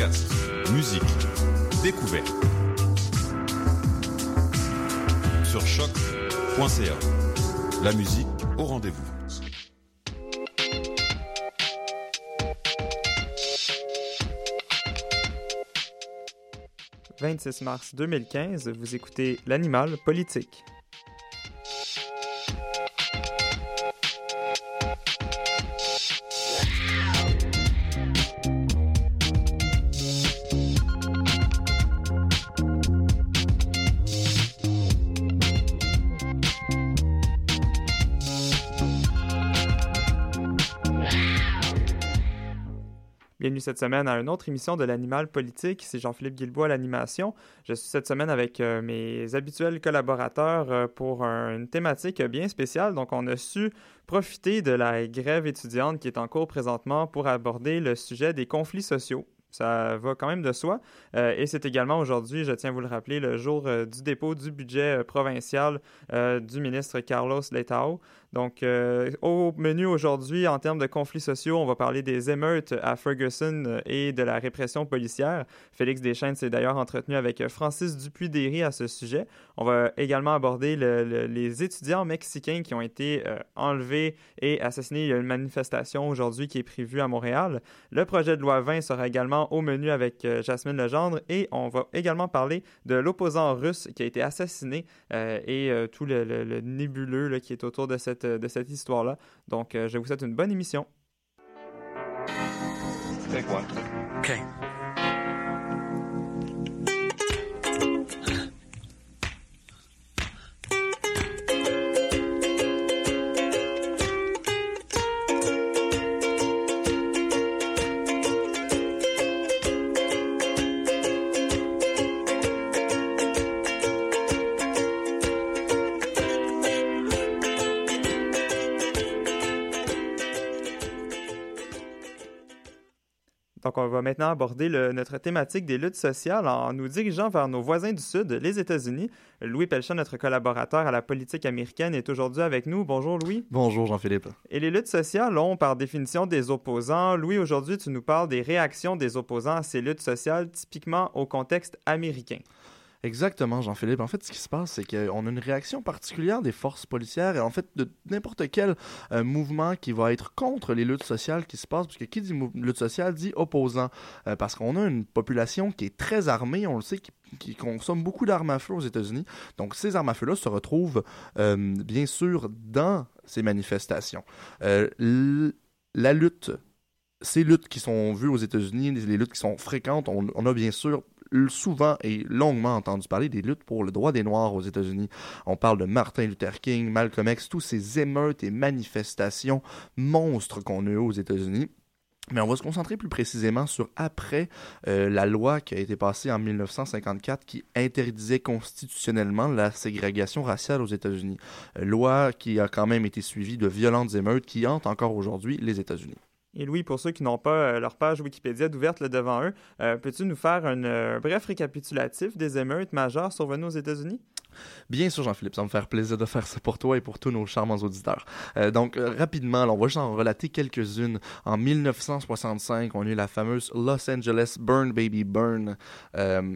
Podcast, musique, découverte. Sur choc.ca. La musique au rendez-vous. « 26 mars 2015, vous écoutez L'Animal politique. Cette semaine à une autre émission de l'Animal Politique. C'est Jean-Philippe Guilbois à l'animation. Je suis cette semaine avec euh, mes habituels collaborateurs euh, pour une thématique bien spéciale. Donc, on a su profiter de la grève étudiante qui est en cours présentement pour aborder le sujet des conflits sociaux. Ça va quand même de soi. Euh, et c'est également aujourd'hui, je tiens à vous le rappeler, le jour du dépôt du budget provincial du ministre Carlos Letao. Donc, euh, au menu aujourd'hui, en termes de conflits sociaux, on va parler des émeutes à Ferguson euh, et de la répression policière. Félix Deschênes s'est d'ailleurs entretenu avec Francis Dupuis-Derry à ce sujet. On va également aborder les étudiants mexicains qui ont été euh, enlevés et assassinés. Il y a une manifestation aujourd'hui qui est prévue à Montréal. Le projet de loi 20 sera également au menu avec Jasmine Legendre et on va également parler de l'opposant russe qui a été assassiné et tout le, nébuleux qui est autour de cette de cette histoire-là. Donc, euh, je vous souhaite une bonne émission. Donc, on va maintenant aborder notre thématique des luttes sociales en nous dirigeant vers nos voisins du Sud, les États-Unis. Louis Pelchat, notre collaborateur à la politique américaine, est aujourd'hui avec nous. Bonjour, Louis. Bonjour, Jean-Philippe. Et les luttes sociales ont, par définition, des opposants. Louis, aujourd'hui, tu nous parles des réactions des opposants à ces luttes sociales, typiquement au contexte américain. Exactement, Jean-Philippe. En fait, ce qui se passe, c'est qu'on a une réaction particulière des forces policières et en fait de n'importe quel euh, mouvement qui va être contre les luttes sociales qui se passent, parce que qui dit lutte sociale dit opposant, euh, parce qu'on a une population qui est très armée, on le sait, qui, consomme beaucoup d'armes à feu aux États-Unis. Donc, ces armes à feu-là se retrouvent euh, bien sûr dans ces manifestations. la lutte ces luttes qui sont vues aux États-Unis, les luttes qui sont fréquentes, on, a bien sûr souvent et longuement entendu parler des luttes pour le droit des Noirs aux États-Unis. On parle de Martin Luther King, Malcolm X, tous ces émeutes et manifestations monstres qu'on a eu aux États-Unis. Mais on va se concentrer plus précisément sur après euh, la loi qui a été passée en 1954 qui interdisait constitutionnellement la ségrégation raciale aux États-Unis. Euh, loi qui a quand même été suivie de violentes émeutes qui hantent encore aujourd'hui les États-Unis. Et Louis, pour ceux qui n'ont pas euh, leur page Wikipédia d'ouverte devant eux, euh, peux-tu nous faire un euh, bref récapitulatif des émeutes majeures survenues aux États-Unis? Bien sûr, Jean-Philippe, ça me faire plaisir de faire ça pour toi et pour tous nos charmants auditeurs. Donc, rapidement, on va juste en relater quelques-unes. En 1965, on a eu la fameuse Los Angeles Burn Baby Burn.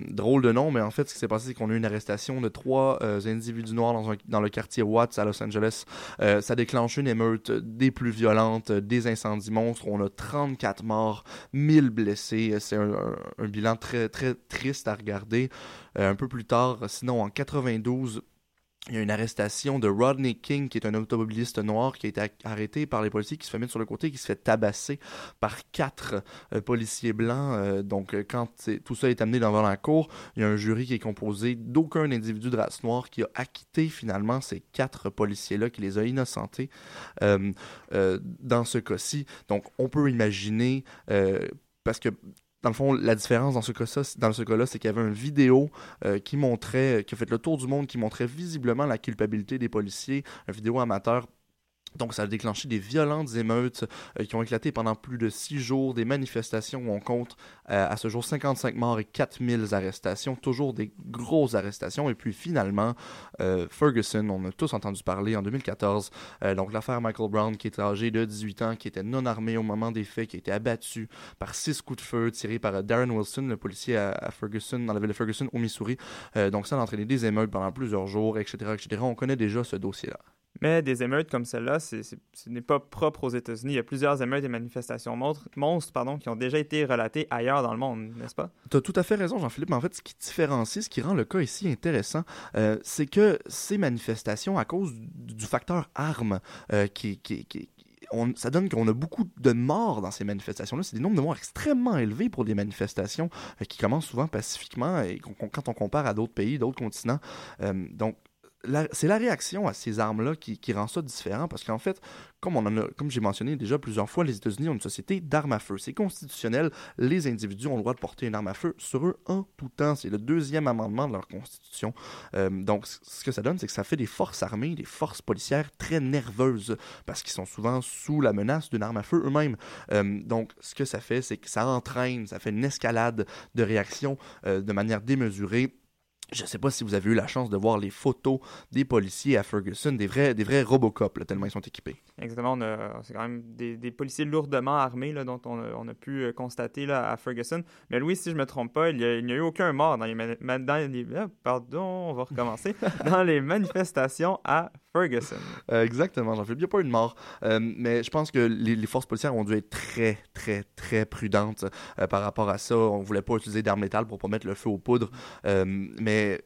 Drôle de nom, mais en fait, ce qui s'est passé, c'est qu'on a eu une arrestation de trois individus noirs dans, dans, le quartier Watts à Los Angeles. ça déclenche une émeute des plus violentes, des incendies monstres. On a 34 morts, 1000 blessés. C'est un, bilan très, très triste à regarder. un peu plus tard, sinon en 92, il y a une arrestation de Rodney King, qui est un automobiliste noir qui a été arrêté par les policiers, qui se fait mettre sur le côté, qui se fait tabasser par quatre euh, policiers blancs. Euh, donc, euh, quand tout ça est amené devant la cour, il y a un jury qui est composé d'aucun individu de race noire qui a acquitté finalement ces quatre policiers-là, qui les a innocentés dans ce cas-ci. Donc, on peut imaginer parce que dans le fond, la différence dans ce cas-là, c'est qu'il y avait une vidéo euh, qui montrait, qui a fait le tour du monde, qui montrait visiblement la culpabilité des policiers, une vidéo amateur Donc, ça a déclenché des violentes émeutes euh, qui ont éclaté pendant plus de six jours, des manifestations où on compte euh, à ce jour 55 morts et 4000 arrestations, toujours des grosses arrestations. Et puis finalement, euh, Ferguson, on a tous entendu parler en 2014, donc l'affaire Michael Brown qui était âgé de 18 ans, qui était non armé au moment des faits, qui a été abattu par six coups de feu tirés par Darren Wilson, le policier à, Ferguson, dans la ville de Ferguson au Missouri. donc ça a entraîné des émeutes pendant plusieurs jours, etc., etc. On connaît déjà ce dossier-là. Mais des émeutes comme celle-là, ce n'est pas propre aux États-Unis. Il y a plusieurs émeutes et manifestations monstres pardon, qui ont déjà été relatées ailleurs dans le monde, n'est-ce pas? Tu as tout à fait raison, Jean-Philippe. En fait, ce qui différencie, ce qui rend le cas ici intéressant, euh, c'est que ces manifestations, à cause du facteur arme euh, qui, qui, ça donne qu'on a beaucoup de morts dans ces manifestations-là. C'est des nombres de morts extrêmement élevés pour des manifestations euh, qui commencent souvent pacifiquement et quand on compare à d'autres pays, d'autres continents. donc, c'est la réaction à ces armes-là qui, rend ça différent parce qu'en fait, comme, comme j'ai mentionné déjà plusieurs fois, les États-Unis ont une société d'armes à feu. C'est constitutionnel. Les individus ont le droit de porter une arme à feu sur eux en tout temps. C'est le deuxième amendement de leur constitution. Euh, donc, ce que ça donne, c'est que ça fait des forces armées, des forces policières très nerveuses parce qu'ils sont souvent sous la menace d'une arme à feu eux-mêmes. Euh, donc, ce que ça fait, c'est que ça entraîne, ça fait une escalade de réactions euh, de manière démesurée je ne sais pas si vous avez eu la chance de voir les photos des policiers à Ferguson, des vrais, des vrais Robocop, tellement ils sont équipés. Exactement. C'est quand même des, des, policiers lourdement armés là, dont on a, on a pu euh, constater là, à Ferguson. Mais Louis, si je ne me trompe pas, il n'y a, a, eu aucun mort dans les, dans les ah, pardon, on va recommencer, dans les manifestations à Ferguson. Euh, exactement, j'en fais bien pas une mort. Euh, mais je pense que les, les, forces policières ont dû être très, très, très prudentes par rapport à ça. On ne voulait pas utiliser d'armes létales pour pas mettre le feu aux poudres. mais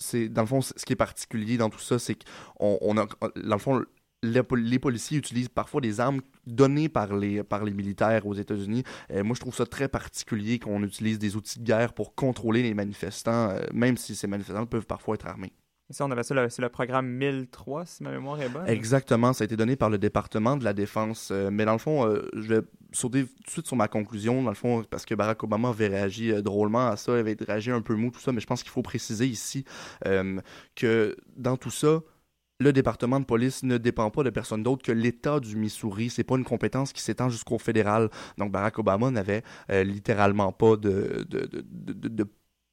c'est dans le fond, ce qui est particulier dans tout ça, c'est qu'on on a, dans le fond, les, policiers utilisent parfois des armes données par les, par les militaires aux États-Unis. Euh, moi, je trouve ça très particulier qu'on utilise des outils de guerre pour contrôler les manifestants, euh, même si ces manifestants peuvent parfois être armés. Ici, on avait ça, c'est le programme 1003, si ma mémoire est bonne. Exactement, ça a été donné par le département de la Défense. Euh, mais dans le fond, euh, je vais sauter tout de suite sur ma conclusion, dans le fond, parce que Barack Obama avait réagi euh, drôlement à ça, il avait réagi un peu mou, tout ça, mais je pense qu'il faut préciser ici que dans tout ça, le département de police ne dépend pas de personne d'autre que l'État du Missouri. C'est pas une compétence qui s'étend jusqu'au fédéral. Donc Barack Obama n'avait littéralement pas de, de, de, de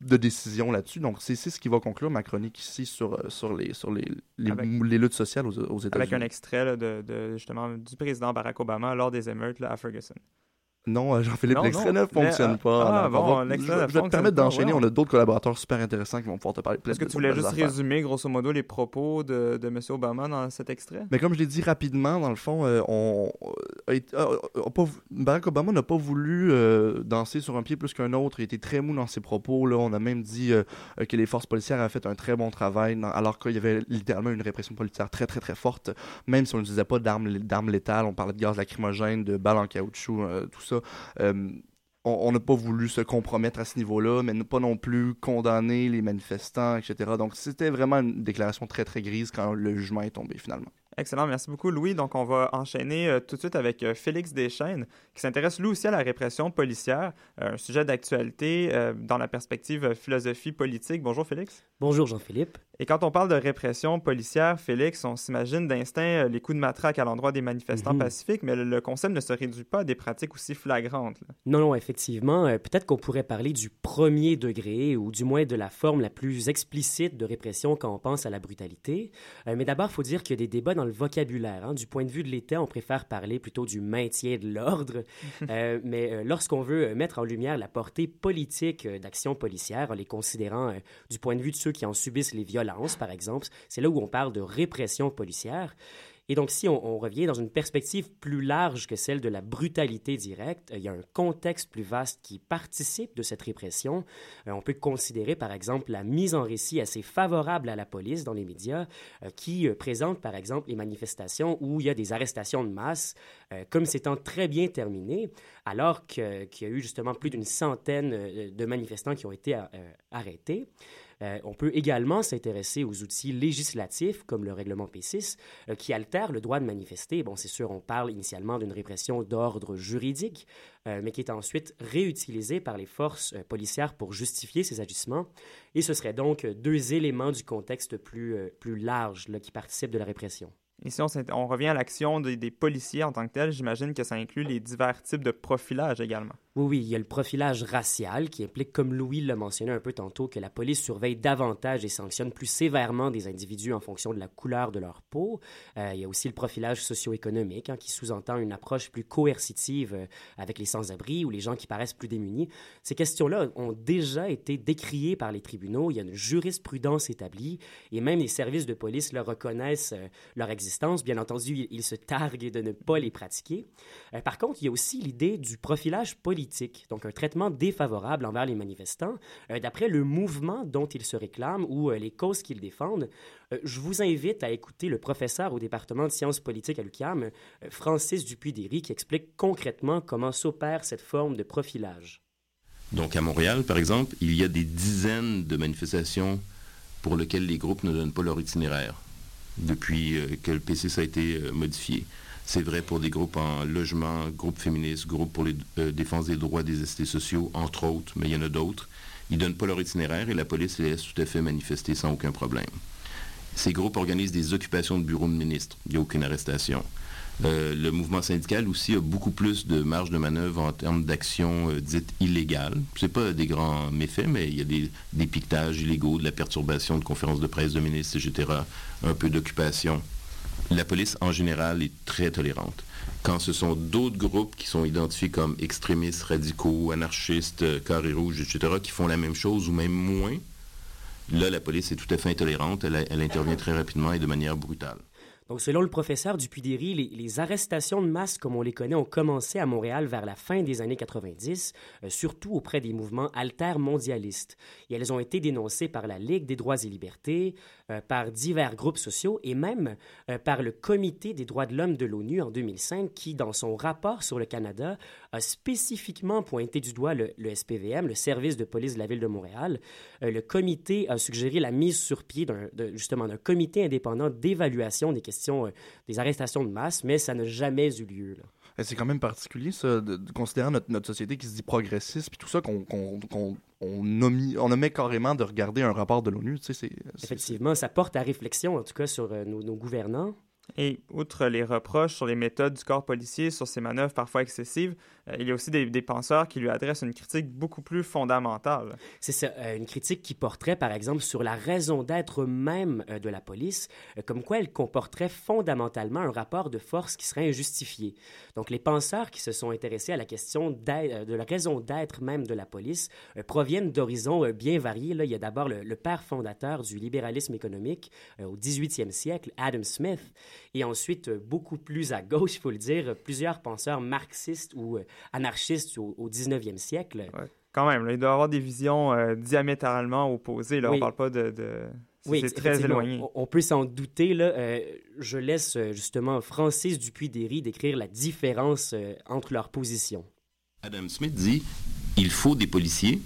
de décision là-dessus. Donc, c'est ce qui va conclure ma chronique ici sur, euh, sur, les, sur les, les, luttes sociales aux, États-Unis. Avec un extrait de, de, justement du président Barack Obama lors des émeutes à Ferguson. Non, euh, Jean-Philippe, l'extrait ne fonctionne euh, pas. Ah, bon, Je, vais te permettre d'enchaîner. On a d'autres collaborateurs super intéressants qui vont pouvoir te parler. Est-ce que tu voulais juste résumer, grosso modo, les propos de, de M. Obama dans cet extrait? Mais comme je l'ai dit rapidement, dans le fond, euh, on, Barack Obama n'a pas voulu danser sur un pied plus qu'un autre. Il était très mou dans ses propos. Là. On a même dit que les forces policières avaient fait un très bon travail, alors qu'il y avait littéralement une répression policière très, très, très forte. Même si on n'utilisait pas d'armes létales, on parlait de gaz lacrymogène, de balles en caoutchouc, tout ça. Euh, on n'a pas voulu se compromettre à ce niveau-là, mais pas non plus condamner les manifestants, etc. Donc c'était vraiment une déclaration très très grise quand le jugement est tombé finalement. Excellent, merci beaucoup Louis. Donc on va enchaîner euh, tout de suite avec euh, Félix Deschaines, qui s'intéresse lui aussi à la répression policière, euh, un sujet d'actualité dans la perspective philosophie politique. Bonjour Félix. Bonjour Jean-Philippe. Et quand on parle de répression policière, Félix, on s'imagine d'instinct les coups de matraque à l'endroit des manifestants mhm. pacifiques, mais le, concept ne se réduit pas à des pratiques aussi flagrantes. Non, non, effectivement. Peut-être qu'on pourrait parler du premier degré, ou du moins de la forme la plus explicite de répression quand on pense à la brutalité. mais d'abord, il faut dire qu'il y a des débats dans le vocabulaire. Hein. Du point de vue de l'État, on préfère parler plutôt du maintien de l'ordre, euh, mais euh, lorsqu'on veut euh, mettre en lumière la portée politique d'actions policières, en les considérant du point de vue de ceux qui en subissent les violences, par exemple, c'est là où on parle de répression policière. Et donc, si on, revient dans une perspective plus large que celle de la brutalité directe, il y a un contexte plus vaste qui participe de cette répression. Euh, on peut considérer, par exemple, la mise en récit assez favorable à la police dans les médias, euh, qui euh, présente, par exemple, les manifestations où il y a des arrestations de masse comme s'étant très bien terminées, alors qu'il y a eu justement plus d'une centaine de manifestants qui ont été arrêtés. Euh, on peut également s'intéresser aux outils législatifs comme le règlement P6 euh, qui altèrent le droit de manifester. Bon, c'est sûr, on parle initialement d'une répression d'ordre juridique, euh, mais qui est ensuite réutilisée par les forces policières pour justifier ces agissements. Et ce serait donc deux éléments du contexte plus, plus large qui participent de la répression. Et si on, revient à l'action des, des, policiers en tant que tel, j'imagine que ça inclut les divers types de profilage également. Oui, oui, il y a le profilage racial qui implique, comme Louis l'a mentionné un peu tantôt, que la police surveille davantage et sanctionne plus sévèrement des individus en fonction de la couleur de leur peau. Euh, il y a aussi le profilage socio-économique hein, qui sous-entend une approche plus coercitive euh, avec les sans-abri ou les gens qui paraissent plus démunis. Ces questions-là ont déjà été décriées par les tribunaux. Il y a une jurisprudence établie et même les services de police le reconnaissent euh, leur existence. Bien entendu, ils, se targuent de ne pas les pratiquer. Par contre, il y a aussi l'idée du profilage politique donc un traitement défavorable envers les manifestants, euh, d'après le mouvement dont ils se réclament ou euh, les causes qu'ils défendent. Euh, je vous invite à écouter le professeur au département de sciences politiques à l'UQAM, Francis Dupuy-Derry, qui explique concrètement comment s'opère cette forme de profilage. Donc à Montréal, par exemple, il y a des dizaines de manifestations pour lesquelles les groupes ne donnent pas leur itinéraire depuis que le PCS a été modifié. C'est vrai pour des groupes en logement, groupes féministes, groupes pour la euh, défense des droits des estés sociaux, entre autres, mais il y en a d'autres. Ils ne donnent pas leur itinéraire et la police les laisse tout à fait manifester sans aucun problème. Ces groupes organisent des occupations de bureaux de ministres. Il n'y a aucune arrestation. Euh, le mouvement syndical aussi a beaucoup plus de marge de manœuvre en termes d'actions euh, dites illégales. Ce pas des grands méfaits, mais il y a des, des illégaux, de la perturbation de conférences de presse de ministres, etc., un peu d'occupation la police en général est très tolérante. Quand ce sont d'autres groupes qui sont identifiés comme extrémistes, radicaux, anarchistes, euh, carrés rouges, etc., qui font la même chose ou même moins, là, la police est tout à fait intolérante. elle intervient très rapidement et de manière brutale. Donc, selon le professeur Dupuy-Derry, les, les, arrestations de masse comme on les connaît ont commencé à Montréal vers la fin des années 90, euh, surtout auprès des mouvements altermondialistes. Et elles ont été dénoncées par la Ligue des droits et libertés, euh, par divers groupes sociaux et même euh, par le Comité des droits de l'homme de l'ONU en 2005, qui, dans son rapport sur le Canada, a spécifiquement pointé du doigt le, le SPVM, le service de police de la ville de Montréal. le comité a suggéré la mise sur pied d'un, justement d'un comité indépendant d'évaluation des questions euh, des arrestations de masse, mais ça n'a jamais eu lieu. C'est quand même particulier, ça, de, considérer notre, notre, société qui se dit progressiste, puis tout ça, qu'on on, on, omet carrément de regarder un rapport de l'ONU. Tu sais, Effectivement, ça porte à réflexion, en tout cas, sur euh, nos, nos gouvernants. Et outre les reproches sur les méthodes du corps policier, sur ses manœuvres parfois excessives, euh, il y a aussi des, penseurs qui lui adressent une critique beaucoup plus fondamentale. C'est ça, euh, une critique qui porterait par exemple sur la raison d'être même euh, de la police, comme quoi elle comporterait fondamentalement un rapport de force qui serait injustifié. Donc les penseurs qui se sont intéressés à la question de la raison d'être même de la police proviennent d'horizons bien variés. Là, il y a d'abord le, le, père fondateur du libéralisme économique au 18e siècle, Adam Smith, et ensuite beaucoup plus à gauche, il faut le dire, plusieurs penseurs marxistes ou anarchistes au, au 19e siècle. Quand même, il doit y avoir des visions euh, diamétralement opposées. Là. On ne parle pas de... Oui, c'est très éloigné. On, peut s'en douter. Là. Euh, je laisse euh, justement Francis Dupuy-Derry décrire la différence entre leurs positions. Adam Smith dit il faut des policiers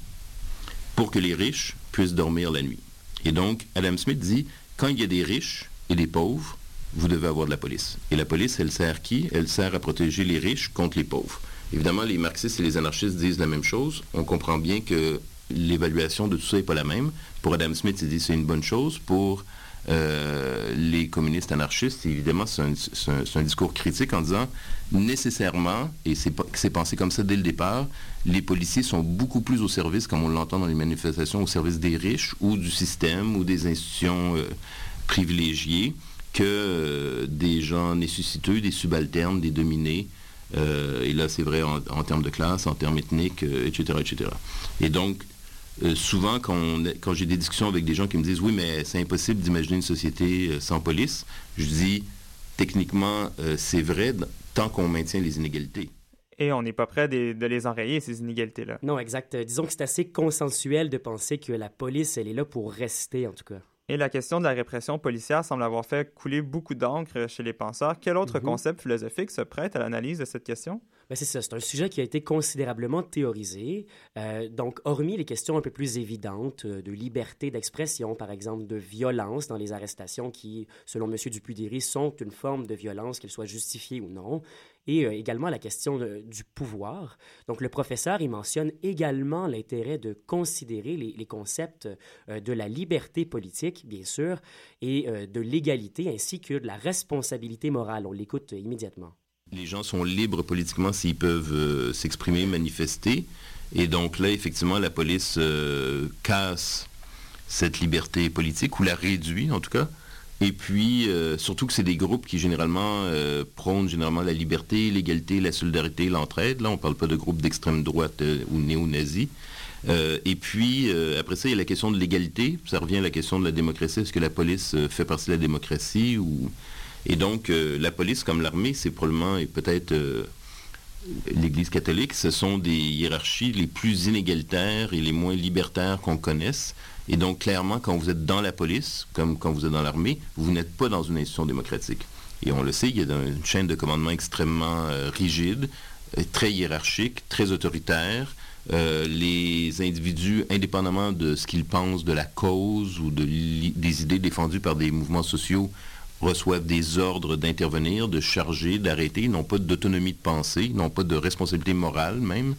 pour que les riches puissent dormir la nuit. Et donc, Adam Smith dit quand il y a des riches et des pauvres, vous devez avoir de la police. Et la police, elle sert qui? Elle sert à protéger les riches contre les pauvres. Évidemment, les marxistes et les anarchistes disent la même chose. On comprend bien que l'évaluation de tout ça n'est pas la même. Pour Adam Smith, il dit c'est une bonne chose. Pour euh, les communistes anarchistes, évidemment, c'est un, discours critique en disant nécessairement, et c'est pensé comme ça dès le départ, les policiers sont beaucoup plus au service, comme on l'entend dans les manifestations, au service des riches ou du système ou des institutions euh, privilégiées que euh, des gens nécessiteux, des subalternes, des dominés. Euh, et là, c'est vrai en, termes de classe, en termes ethniques, etc., euh, etc. Et donc, souvent, quand, quand j'ai des discussions avec des gens qui me disent oui, mais c'est impossible d'imaginer une société sans police, je dis techniquement, c'est vrai tant qu'on maintient les inégalités. Et on n'est pas prêt de, de, les enrayer, ces inégalités-là. Non, exact. Disons que c'est assez consensuel de penser que la police, elle est là pour rester, en tout cas. Et la question de la répression policière semble avoir fait couler beaucoup d'encre chez les penseurs. Quel autre mhm. concept philosophique se prête à l'analyse de cette question? Ben, c'est ça, c'est un sujet qui a été considérablement théorisé. Euh, donc, hormis les questions un peu plus évidentes euh, de liberté d'expression, par exemple, de violence dans les arrestations qui, selon M. Dupuy-Déry, sont une forme de violence, qu'elle soit justifiée ou non, et euh, également la question du pouvoir. Donc, le professeur, il mentionne également l'intérêt de considérer les, concepts de la liberté politique, bien sûr, et de l'égalité, ainsi que de la responsabilité morale. On l'écoute immédiatement. Les gens sont libres politiquement s'ils peuvent euh, s'exprimer, manifester. Et donc là, effectivement, la police euh, casse cette liberté politique, ou la réduit en tout cas. Et puis, euh, surtout que c'est des groupes qui généralement prônent généralement la liberté, l'égalité, la solidarité, l'entraide. Là, on ne parle pas de groupes d'extrême droite ou néo-nazis. et puis, après ça, il y a la question de l'égalité. Ça revient à la question de la démocratie. Est-ce que la police fait partie de la démocratie ou et donc, euh, la police, comme l'armée, c'est probablement, et peut-être euh, l'Église catholique, ce sont des hiérarchies les plus inégalitaires et les moins libertaires qu'on connaisse. Et donc, clairement, quand vous êtes dans la police, comme quand vous êtes dans l'armée, vous n'êtes pas dans une institution démocratique. Et on le sait, il y a une chaîne de commandement extrêmement euh, rigide, très hiérarchique, très autoritaire. les individus, indépendamment de ce qu'ils pensent de la cause ou de des idées défendues par des mouvements sociaux, reçoivent des ordres d'intervenir, de charger, d'arrêter, ils n'ont pas d'autonomie de pensée, ils n'ont pas de responsabilité morale même.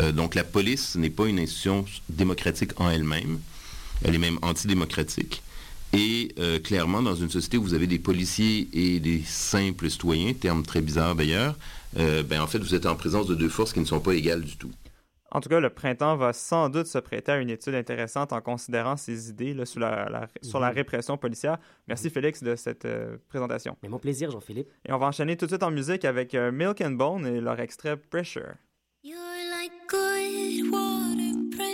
Euh, donc la police n'est pas une institution démocratique en elle-même, elle est même antidémocratique. Et euh, clairement, dans une société où vous avez des policiers et des simples citoyens, terme très bizarre d'ailleurs, euh, ben, en fait, vous êtes en présence de deux forces qui ne sont pas égales du tout. En tout cas, le printemps va sans doute se prêter à une étude intéressante en considérant ces idées là, sur, la, sur la mhm. répression policière. Merci Félix de cette euh, présentation. Mais mon plaisir, Jean-Philippe. Et on va enchaîner tout de suite en musique avec euh, Milk and Bone et leur extrait Pressure. You're like good water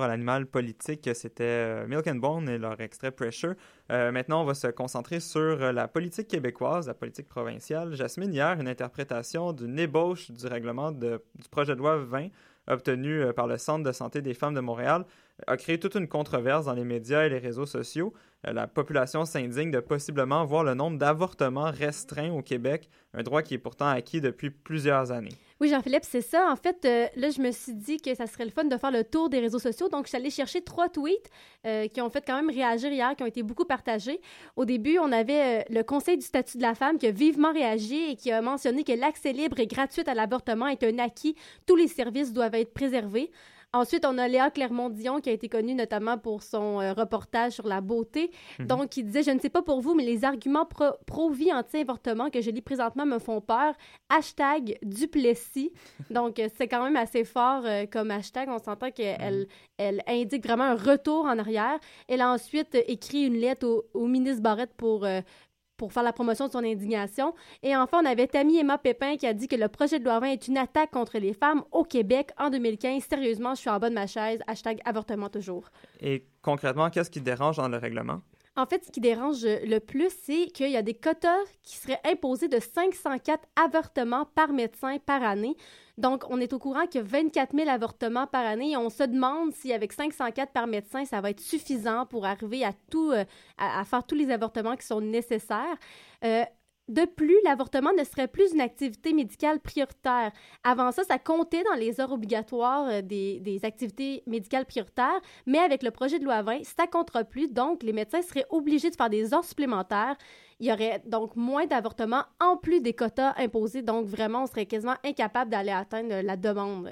à l'animal politique, c'était euh, Milk and Bone et leur extrait Pressure. Euh, maintenant, on va se concentrer sur euh, la politique québécoise, la politique provinciale. Jasmine, hier, une interprétation d'une ébauche du règlement du projet de loi 20 obtenu par le Centre de santé des femmes de Montréal a créé toute une controverse dans les médias et les réseaux sociaux. La population s'indigne de possiblement voir le nombre d'avortements restreint au Québec, un droit qui est pourtant acquis depuis plusieurs années. Oui, Jean-Philippe, c'est ça. En fait, euh, là, je me suis dit que ça serait le fun de faire le tour des réseaux sociaux. Donc, je suis allée chercher trois tweets euh, qui ont fait quand même réagir hier, qui ont été beaucoup partagés. Au début, on avait euh, le Conseil du statut de la femme qui a vivement réagi et qui a mentionné que l'accès libre et gratuit à l'avortement est un acquis. Tous les services doivent être préservés. Ensuite, on a Léa Clermont-Dion qui a été connue notamment pour son euh, reportage sur la beauté. Mhm. Donc, qui disait, je ne sais pas pour vous, mais les arguments pro- pro-vie anti-avortement que je lis présentement me font peur. Hashtag Duplessis. Donc, euh, c'est quand même assez fort euh, comme hashtag. On s'entend qu'elle elle indique vraiment un retour en arrière. Elle a ensuite écrit une lettre au, au ministre Barrette pour... pour faire la promotion de son indignation. Et enfin, on avait Tammy Emma Pépin qui a dit que le projet de loi 20 est une attaque contre les femmes au Québec en 2015. Sérieusement, je suis en bas de ma chaise. Hashtag avortement toujours. Et concrètement, qu'est-ce qui dérange dans le règlement? En fait, ce qui dérange le plus, c'est qu'il y a des quotas qui seraient imposés de 504 avortements par médecin par année. Donc, on est au courant qu'il y a 24 000 avortements par année et on se demande si avec 504 par médecin, ça va être suffisant pour arriver à euh, faire tous les avortements qui sont nécessaires. Euh, de plus, l'avortement ne serait plus une activité médicale prioritaire. Avant ça, ça comptait dans les heures obligatoires euh, des, activités médicales prioritaires, mais avec le projet de loi 20, ça comptera plus, donc les médecins seraient obligés de faire des heures supplémentaires. Il y aurait donc moins d'avortements en plus des quotas imposés, donc vraiment, on serait quasiment incapable d'aller atteindre la demande.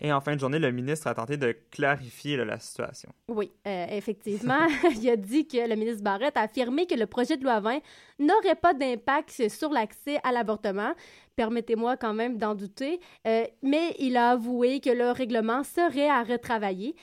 Et en fin de journée, le ministre a tenté de clarifier la situation. Oui, euh, effectivement, il a dit que le ministre Barrette a affirmé que le projet de loi 20 n'aurait pas d'impact sur l'accès à l'avortement. Permettez-moi quand même d'en douter, Euh, mais il a avoué que le règlement serait à retravailler.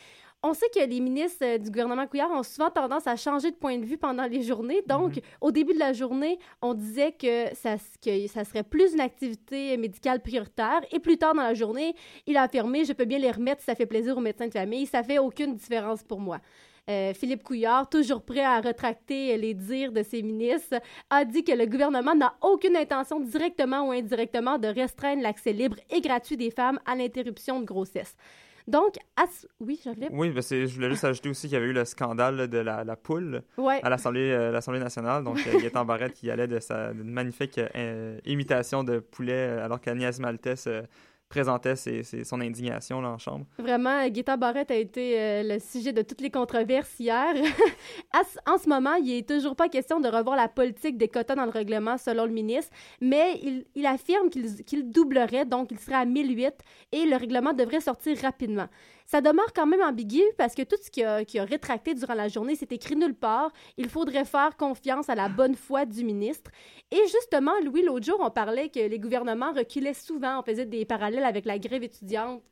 On sait que les ministres euh, du gouvernement Couillard ont souvent tendance à changer de point de vue pendant les journées. Donc, au début de la journée, on disait que ça, que ça serait plus une activité médicale prioritaire. Et plus tard dans la journée, il a affirmé Je peux bien les remettre si ça fait plaisir aux médecins de famille. Ça fait aucune différence pour moi. Euh, Philippe Couillard, toujours prêt à retracter les dires de ses ministres, a dit que le gouvernement n'a aucune intention directement ou indirectement de restreindre l'accès libre et gratuit des femmes à l'interruption de grossesse. Donc, à ce- oui, Jean-Philippe? Oui, ben c'est- je voulais juste ajouter aussi qu'il y avait eu le scandale là, de la, la poule Ouais. à l'Assemblée euh, l'Assemblée nationale. Donc, euh, Gaétan Barrette qui allait de sa magnifique euh, imitation de poulet euh, alors qu'Agnès Maltès présentait son indignation là, en chambre. Vraiment, Guetta Barrette a été euh, le sujet de toutes les controverses hier. En ce moment, il n'est toujours pas question de revoir la politique des quotas dans le règlement, selon le ministre, mais il, affirme qu'il qu'il doublerait, donc il serait à 1008 et le règlement devrait sortir rapidement. Ça demeure quand même ambigu parce que tout ce qui a, rétracté durant la journée, c'est écrit nulle part. Il faudrait faire confiance à la bonne foi du ministre. Et justement, Louis, l'autre jour, on parlait que les gouvernements reculaient souvent. On faisait des parallèles avec la grève étudiante.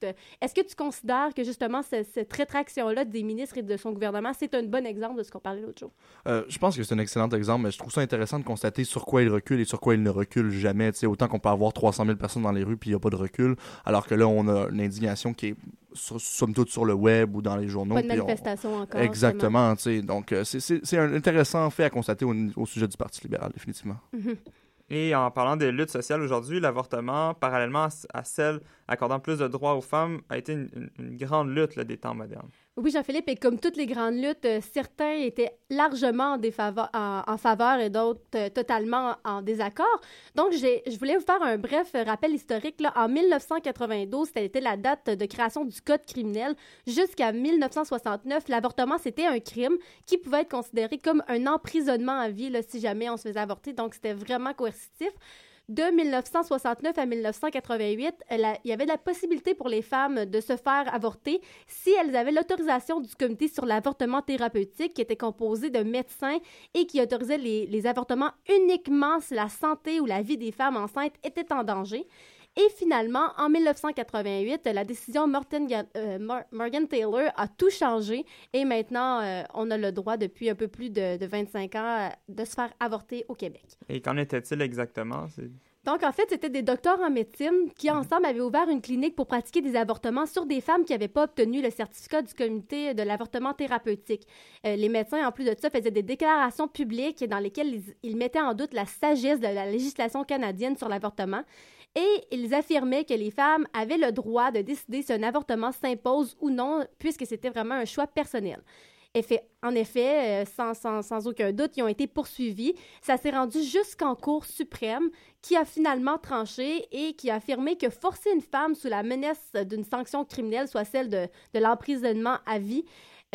Est-ce que tu considères que justement ce- cette rétraction-là des ministres et de son gouvernement, c'est un bon exemple de ce qu'on parlait l'autre jour? Euh, je pense que c'est un excellent exemple, mais je trouve ça intéressant de constater sur quoi il recule et sur quoi il ne recule jamais. Tu sais, autant qu'on peut avoir 300 000 personnes dans les rues puis il n'y a pas de recul, alors que là, on a une indignation qui est sur- somme toute sur le web ou dans les journaux. Pas de on- manifestation encore. Exactement, tu sais. Donc, euh, c'est- c'est c'est un intéressant fait à constater au, au sujet du Parti libéral, définitivement. Mhm. Et en parlant des luttes sociales aujourd'hui, l'avortement, parallèlement à, à celle accordant plus de droits aux femmes, a été une, une- une grande lutte là, des temps modernes. Oui, Jean-Philippe, et comme toutes les grandes luttes, euh, certains étaient largement en, faveur et d'autres euh, totalement en, désaccord. Donc, je voulais vous faire un bref rappel historique. Là. En 1992, c'était la date de création du Code criminel. Jusqu'à 1969, l'avortement, c'était un crime qui pouvait être considéré comme un emprisonnement à vie là, si jamais on se faisait avorter. Donc, c'était vraiment coercitif. De 1969 à 1988, la- il y avait la possibilité pour les femmes de se faire avorter si elles avaient l'autorisation du comité sur l'avortement thérapeutique qui était composé de médecins et qui autorisait les, les avortements uniquement si la santé ou la vie des femmes enceintes était en danger. Et finalement, en 1988, la décision euh, Mor- Morgan Taylor a tout changé et maintenant, euh, on a le droit depuis un peu plus de, de 25 ans euh, de se faire avorter au Québec. Et qu'en était-il exactement? Donc, en fait, c'était des docteurs en médecine qui, ensemble, avaient ouvert une clinique pour pratiquer des avortements sur des femmes qui n'avaient pas obtenu le certificat du comité de l'avortement thérapeutique. Euh, les médecins, en plus de ça, faisaient des déclarations publiques dans lesquelles ils, ils mettaient en doute la sagesse de la législation canadienne sur l'avortement. Et ils affirmaient que les femmes avaient le droit de décider si un avortement s'impose ou non, puisque c'était vraiment un choix personnel. En effet, euh, sans, aucun doute, ils ont été poursuivis. Ça s'est rendu jusqu'en Cour suprême qui a finalement tranché et qui a affirmé que forcer une femme sous la menace d'une sanction criminelle, soit celle de, de l'emprisonnement à vie,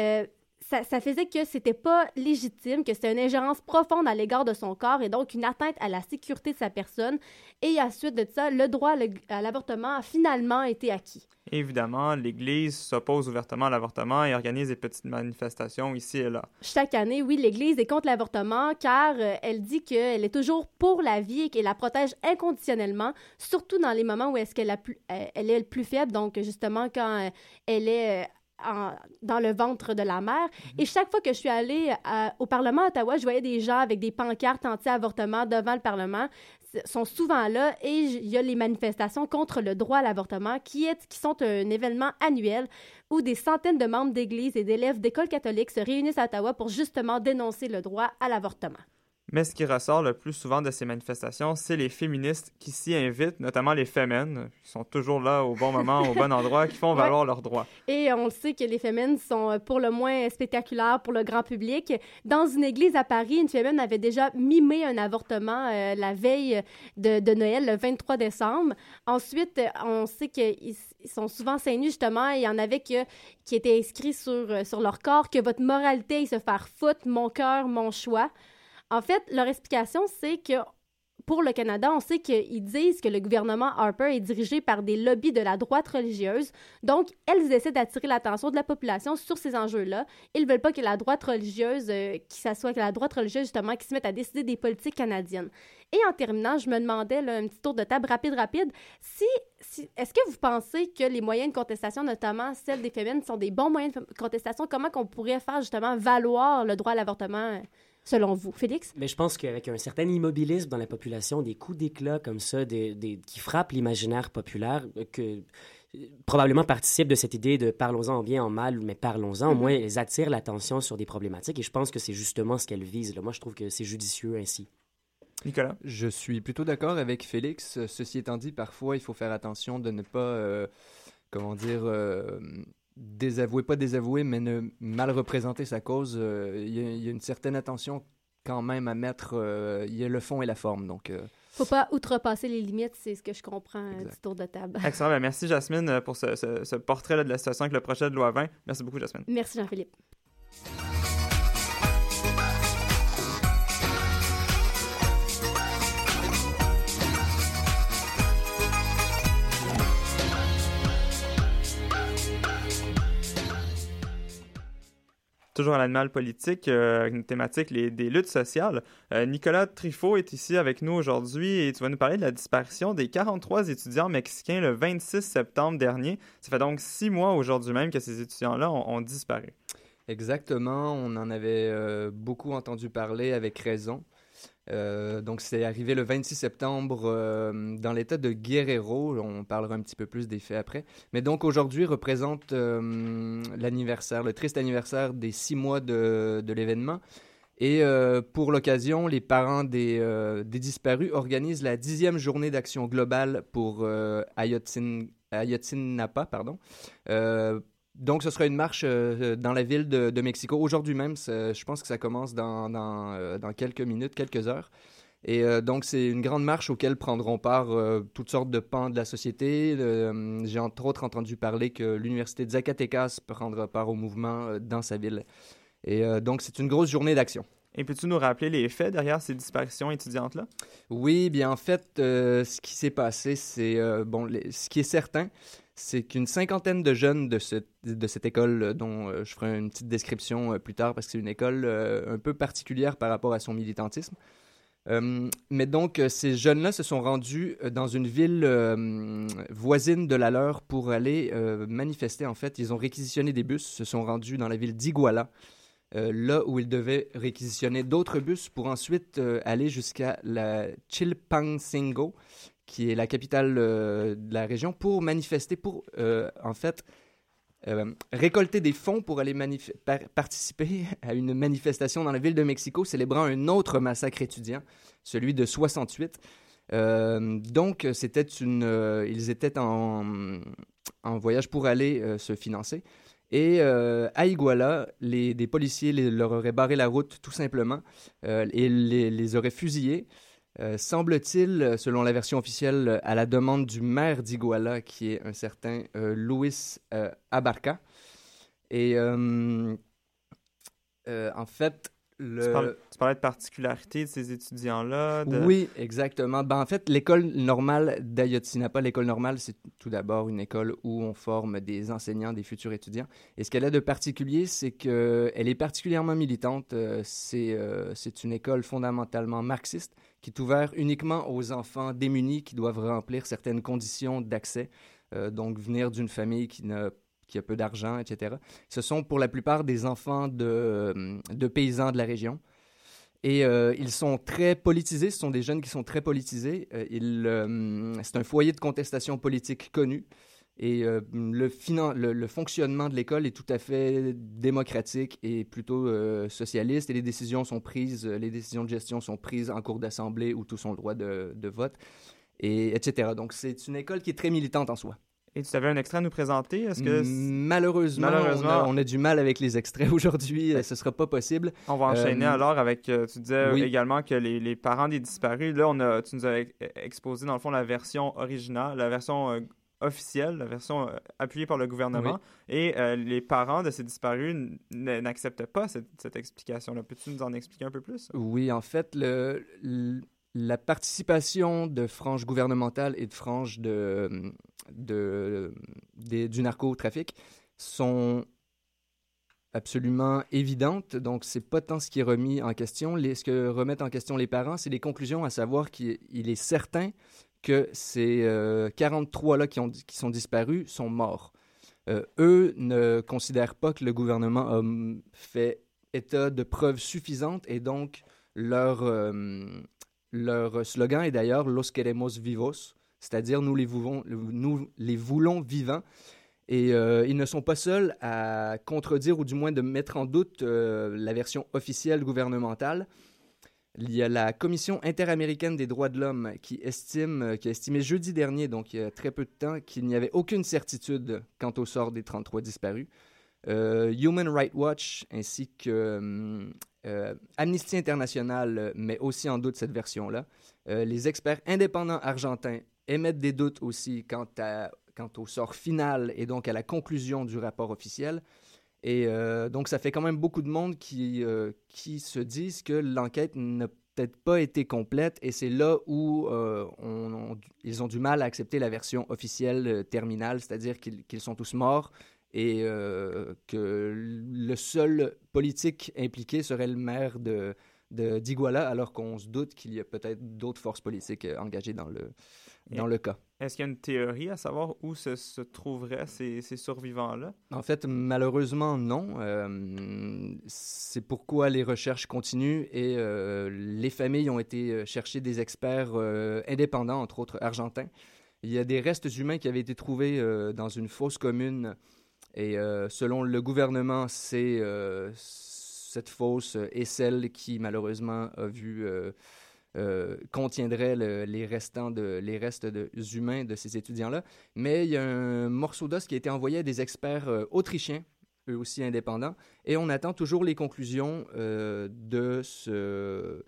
euh, ça, ça faisait que c'était pas légitime, que c'était une ingérence profonde à l'égard de son corps et donc une atteinte à la sécurité de sa personne. Et à suite de ça, le droit à l'avortement a finalement été acquis. Évidemment, l'Église s'oppose ouvertement à l'avortement et organise des petites manifestations ici et là. Chaque année, oui, l'Église est contre l'avortement car euh, elle dit qu'elle est toujours pour la vie et qu'elle la protège inconditionnellement, surtout dans les moments où est-ce qu'elle euh, elle est le plus faible, donc justement quand euh, elle est en- dans le ventre de la mère. Et chaque fois que je suis allée à- au Parlement à Ottawa, je voyais des gens avec des pancartes anti-avortement devant le Parlement sont souvent là et il y a les manifestations contre le droit à l'avortement qui, est, qui sont un événement annuel où des centaines de membres d'églises et d'élèves d'écoles catholiques se réunissent à Ottawa pour justement dénoncer le droit à l'avortement. Mais ce qui ressort le plus souvent de ces manifestations, c'est les féministes qui s'y invitent, notamment les femmes, qui sont toujours là au bon moment, au bon endroit, qui font Ouais. valoir leurs droits. Et on le sait que les féminines sont euh, pour le moins spectaculaires pour le grand public. Dans une église à Paris, une féminine avait déjà mimé un avortement euh, la veille de, de Noël, le 23 décembre. Ensuite, on sait qu'ils sont souvent seins nus, justement. Il y en avait que, qui étaient inscrits sur, euh, sur leur corps que votre moralité est se faire foutre, mon cœur, mon choix. En fait, leur explication, c'est que pour le Canada, on sait qu'ils disent que le gouvernement Harper est dirigé par des lobbies de la droite religieuse. Donc, elles essaient d'attirer l'attention de la population sur ces enjeux-là. Ils ne veulent pas que la droite religieuse, euh, qui s'assoit que la droite religieuse, justement, qui se mette à décider des politiques canadiennes. Et en terminant, je me demandais, là, un petit tour de table rapide, rapide, si, si- est-ce que vous pensez que les moyens de contestation, notamment celles des féminines, sont des bons moyens de contestation? Comment qu'on pourrait faire, justement, valoir le droit à l'avortement, selon vous? Félix? Mais je pense qu'avec un certain immobilisme dans la population, des coups d'éclat comme ça, des, des- qui frappent l'imaginaire populaire, que euh, probablement participent de cette idée de parlons-en en bien, en mal, mais parlons-en. Au Mhm. moins, elles attirent l'attention sur des problématiques et je pense que c'est justement ce qu'elles visent. là. Moi, je trouve que c'est judicieux ainsi. Nicolas? Je suis plutôt d'accord avec Félix. Ceci étant dit, parfois, il faut faire attention de ne pas, euh, comment dire, euh, désavouer, pas désavouer, mais ne mal représenter sa cause. Euh, Il y, a- il y a une certaine attention quand même à mettre. euh, Il y a le fond et la forme. Donc, euh, Faut pas outrepasser les limites, c'est ce que je comprends Exact. du tour de table. Excellent. Ben, merci, Jasmine, pour ce, ce- ce portrait-là de la situation avec le projet de loi 20. Merci beaucoup, Jasmine. Merci Jean-Philippe. Toujours à l'animal politique, euh, une thématique les, des luttes sociales. Euh, Nicolas Trifot est ici avec nous aujourd'hui et tu vas nous parler de la disparition des 43 étudiants mexicains le 26 septembre dernier. Ça fait donc six mois aujourd'hui même que ces étudiants-là ont, disparu. Exactement, on en avait euh, beaucoup entendu parler avec raison. Euh, donc c'est arrivé le 26 septembre euh, dans l'état de Guerrero, on parlera un petit peu plus des faits après. Mais donc aujourd'hui représente euh, l'anniversaire, le triste anniversaire des six mois de, de l'événement. Et pour l'occasion, les parents des, des disparus organisent la dixième journée d'action globale pour Ayotzin- Ayotzinapa, pardon. Euh, donc, ce sera une marche euh, dans la ville de, de Mexico. Aujourd'hui même, je pense que ça commence dans, dans, euh, dans quelques minutes, quelques heures. Et euh, donc, c'est une grande marche auquel prendront part euh, toutes sortes de pans de la société. Euh, J'ai entre autres entendu parler que l'Université de Zacatecas prendra part au mouvement euh, dans sa ville. Et euh, donc, c'est une grosse journée d'action. Et peux-tu nous rappeler les faits derrière ces disparitions étudiantes-là? Oui, bien en fait, euh, ce qui s'est passé, c'est euh, bon, les- ce qui est certain, c'est qu'une cinquantaine de jeunes de, ce- de cette école, euh, dont euh, je ferai une petite description euh, plus tard parce que c'est une école un peu particulière par rapport à son militantisme. Mais donc, ces jeunes-là se sont rendus dans une ville voisine de la leur pour aller manifester. En fait, ils ont réquisitionné des bus, se sont rendus dans la ville d'Iguala, là où ils devaient réquisitionner d'autres bus pour ensuite aller jusqu'à la Chilpancingo, qui est la capitale euh, de la région, pour manifester, pour euh, en fait euh, récolter des fonds pour aller participer à une manifestation dans la ville de Mexico célébrant un autre massacre étudiant, celui de 68. Euh, donc, c'était une, ils étaient en, voyage pour aller se financer. Et à Iguala, les, des policiers leur auraient barré la route tout simplement et les auraient fusillés. Euh, Semble-t-il, selon la version officielle, à la demande du maire d'Iguala, qui est un certain euh, Luis euh, Abarca. Et euh, Euh, en fait, le... Tu, parlais de particularité de ces étudiants-là. de- Oui, exactement. Ben, en fait, l'école normale d'Ayotzinapa, l'école normale, c'est tout d'abord une école où on forme des enseignants, des futurs étudiants. Et ce qu'elle a de particulier, c'est qu'elle est particulièrement militante. Euh, C'est euh, une école fondamentalement marxiste qui est ouverte uniquement aux enfants démunis qui doivent remplir certaines conditions d'accès. Euh, donc, venir d'une famille qui n'a qui a peu d'argent, etc. Ce sont pour la plupart des enfants de, euh, paysans de la région. Et euh, ils sont très politisés, ce sont des jeunes qui sont très politisés. Euh, c'est un foyer de contestation politique connu. Et le, fonctionnement de l'école est tout à fait démocratique et plutôt socialiste. Et les décisions sont prises, les décisions de gestion sont prises en cours d'assemblée où tous ont le droit de, de vote, et, etc. Donc c'est une école qui est très militante en soi. Et tu avais un extrait à nous présenter? Est-ce que Malheureusement, Malheureusement. On, a, on a du mal avec les extraits aujourd'hui. euh, Ce sera pas possible. on va enchaîner Euh, alors avec. euh, tu disais oui. également que les, les parents des disparus. Là, on a, tu nous as ex- exposé dans le fond la version originale, la version euh, officielle, la version euh, appuyée par le gouvernement. Et les parents de ces disparus n'acceptent pas cette, cette explication-là. Peux-tu nous en expliquer un peu plus? Oui, en fait, le, la participation de franges gouvernementales et de franges de, de, des- du narcotrafic sont absolument évidentes. Donc, c'est pas tant ce qui est remis en question. Les, ce que remettent en question les parents, c'est les conclusions, à savoir qu'il il est certain que ces euh, 43-là qui, qui sont disparus sont morts. Euh, eux ne considèrent pas que le gouvernement a fait état de preuves suffisantes et donc leur, euh, leur slogan est d'ailleurs Los queremos vivos, c'est-à-dire nous les voulons, nous les voulons vivants. Et euh, ils ne sont pas seuls à contredire ou du moins de mettre en doute euh, la version officielle gouvernementale. Il y a la Commission interaméricaine des droits de l'homme qui estime, euh, qui a estimé jeudi dernier, donc il y a très peu de temps, qu'il n'y avait aucune certitude quant au sort des 33 disparus. Human Rights Watch ainsi que Amnesty International met aussi en doute cette version-là. Les experts indépendants argentins émettent des doutes aussi quant, à, quant au sort final et donc à la conclusion du rapport officiel. Et euh, donc, ça fait quand même beaucoup de monde qui, euh, qui se disent que l'enquête n'a peut-être pas été complète et c'est là où euh, ils ont du mal à accepter la version officielle terminale, c'est-à-dire qu'ils qu'ils sont tous morts et que le seul politique impliqué serait le maire de d'Iguala, alors qu'on se doute qu'il y a peut-être d'autres forces politiques engagées dans le, dans le cas. Est-ce qu'il y a une théorie à savoir où se, se trouveraient ces, ces survivants-là? En fait, malheureusement, non. Euh, c'est pourquoi les recherches continuent et euh, les familles ont été euh, chercher des experts euh, indépendants, entre autres argentins. Il y a des restes humains qui avaient été trouvés dans une fosse commune et selon le gouvernement, c'est cette fosse est celle qui malheureusement a vu euh, contiendrait le- les restants de les restes de, humains de ces étudiants-là. Mais il y a un morceau d'os qui a été envoyé à des experts euh, autrichiens, eux aussi indépendants, et on attend toujours les conclusions euh, de ce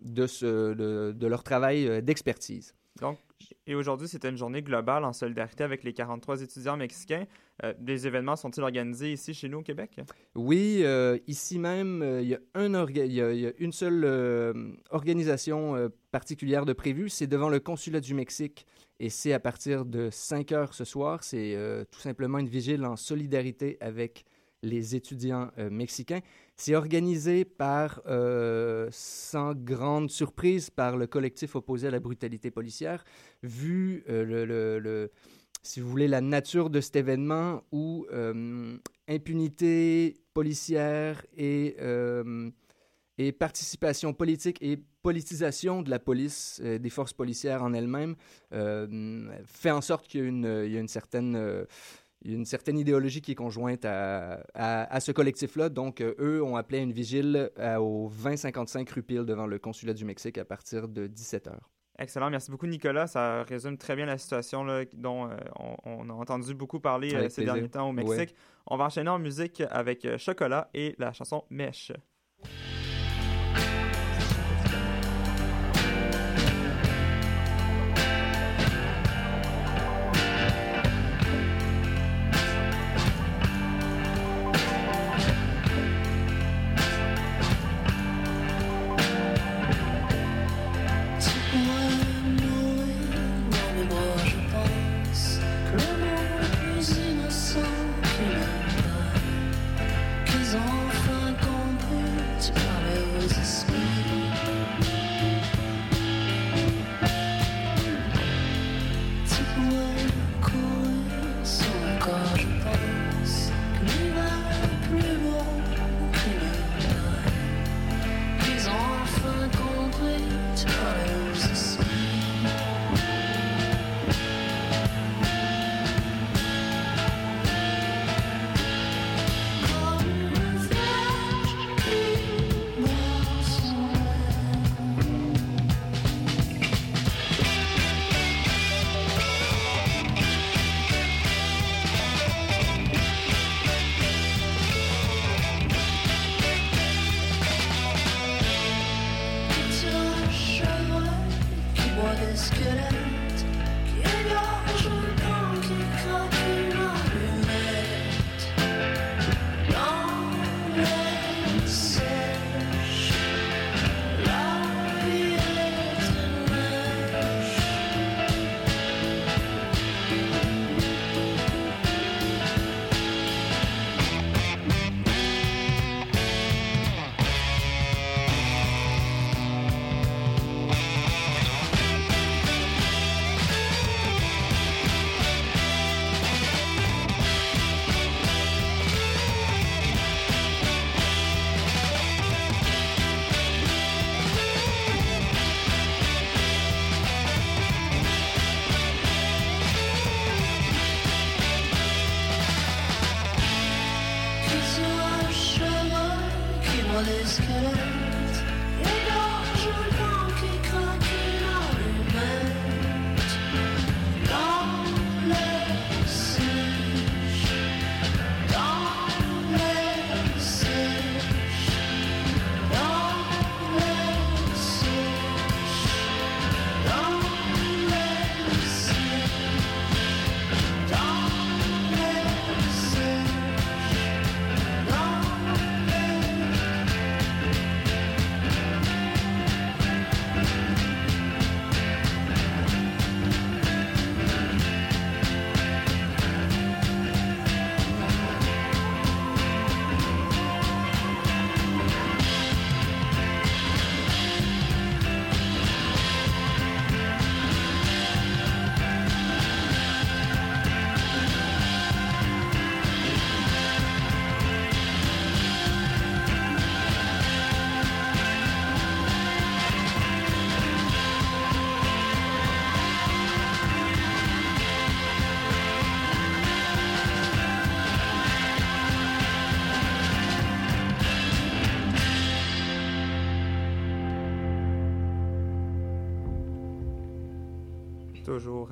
de ce de, leur travail d'expertise. Donc, et aujourd'hui, c'était une journée globale en solidarité avec les 43 étudiants mexicains. Euh, des événements sont-ils organisés ici chez nous au Québec? Oui, euh, ici même, euh, il y, a une seule organisation particulière de prévue, c'est devant le consulat du Mexique et c'est à partir de 5 heures ce soir. C'est tout simplement une vigile en solidarité avec les étudiants mexicains. C'est organisé par, sans grande surprise, par le collectif opposé à la brutalité policière, vu le- si vous voulez, la nature de cet événement où euh, impunité policière et, euh, et participation politique et politisation de la police, euh, des forces policières en elles-mêmes, fait en sorte qu'il y a une, certaine... idéologie qui est conjointe à, ce collectif-là. Donc, eux ont appelé une vigile à- au 2055 rue Peel devant le consulat du Mexique à partir de 17 h. Excellent, merci beaucoup Nicolas. Ça résume très bien la situation là, dont euh, on, on a entendu beaucoup parler euh, ces plaisir. derniers temps au Mexique. On va enchaîner en musique avec euh, Chocolat et la chanson Mèche.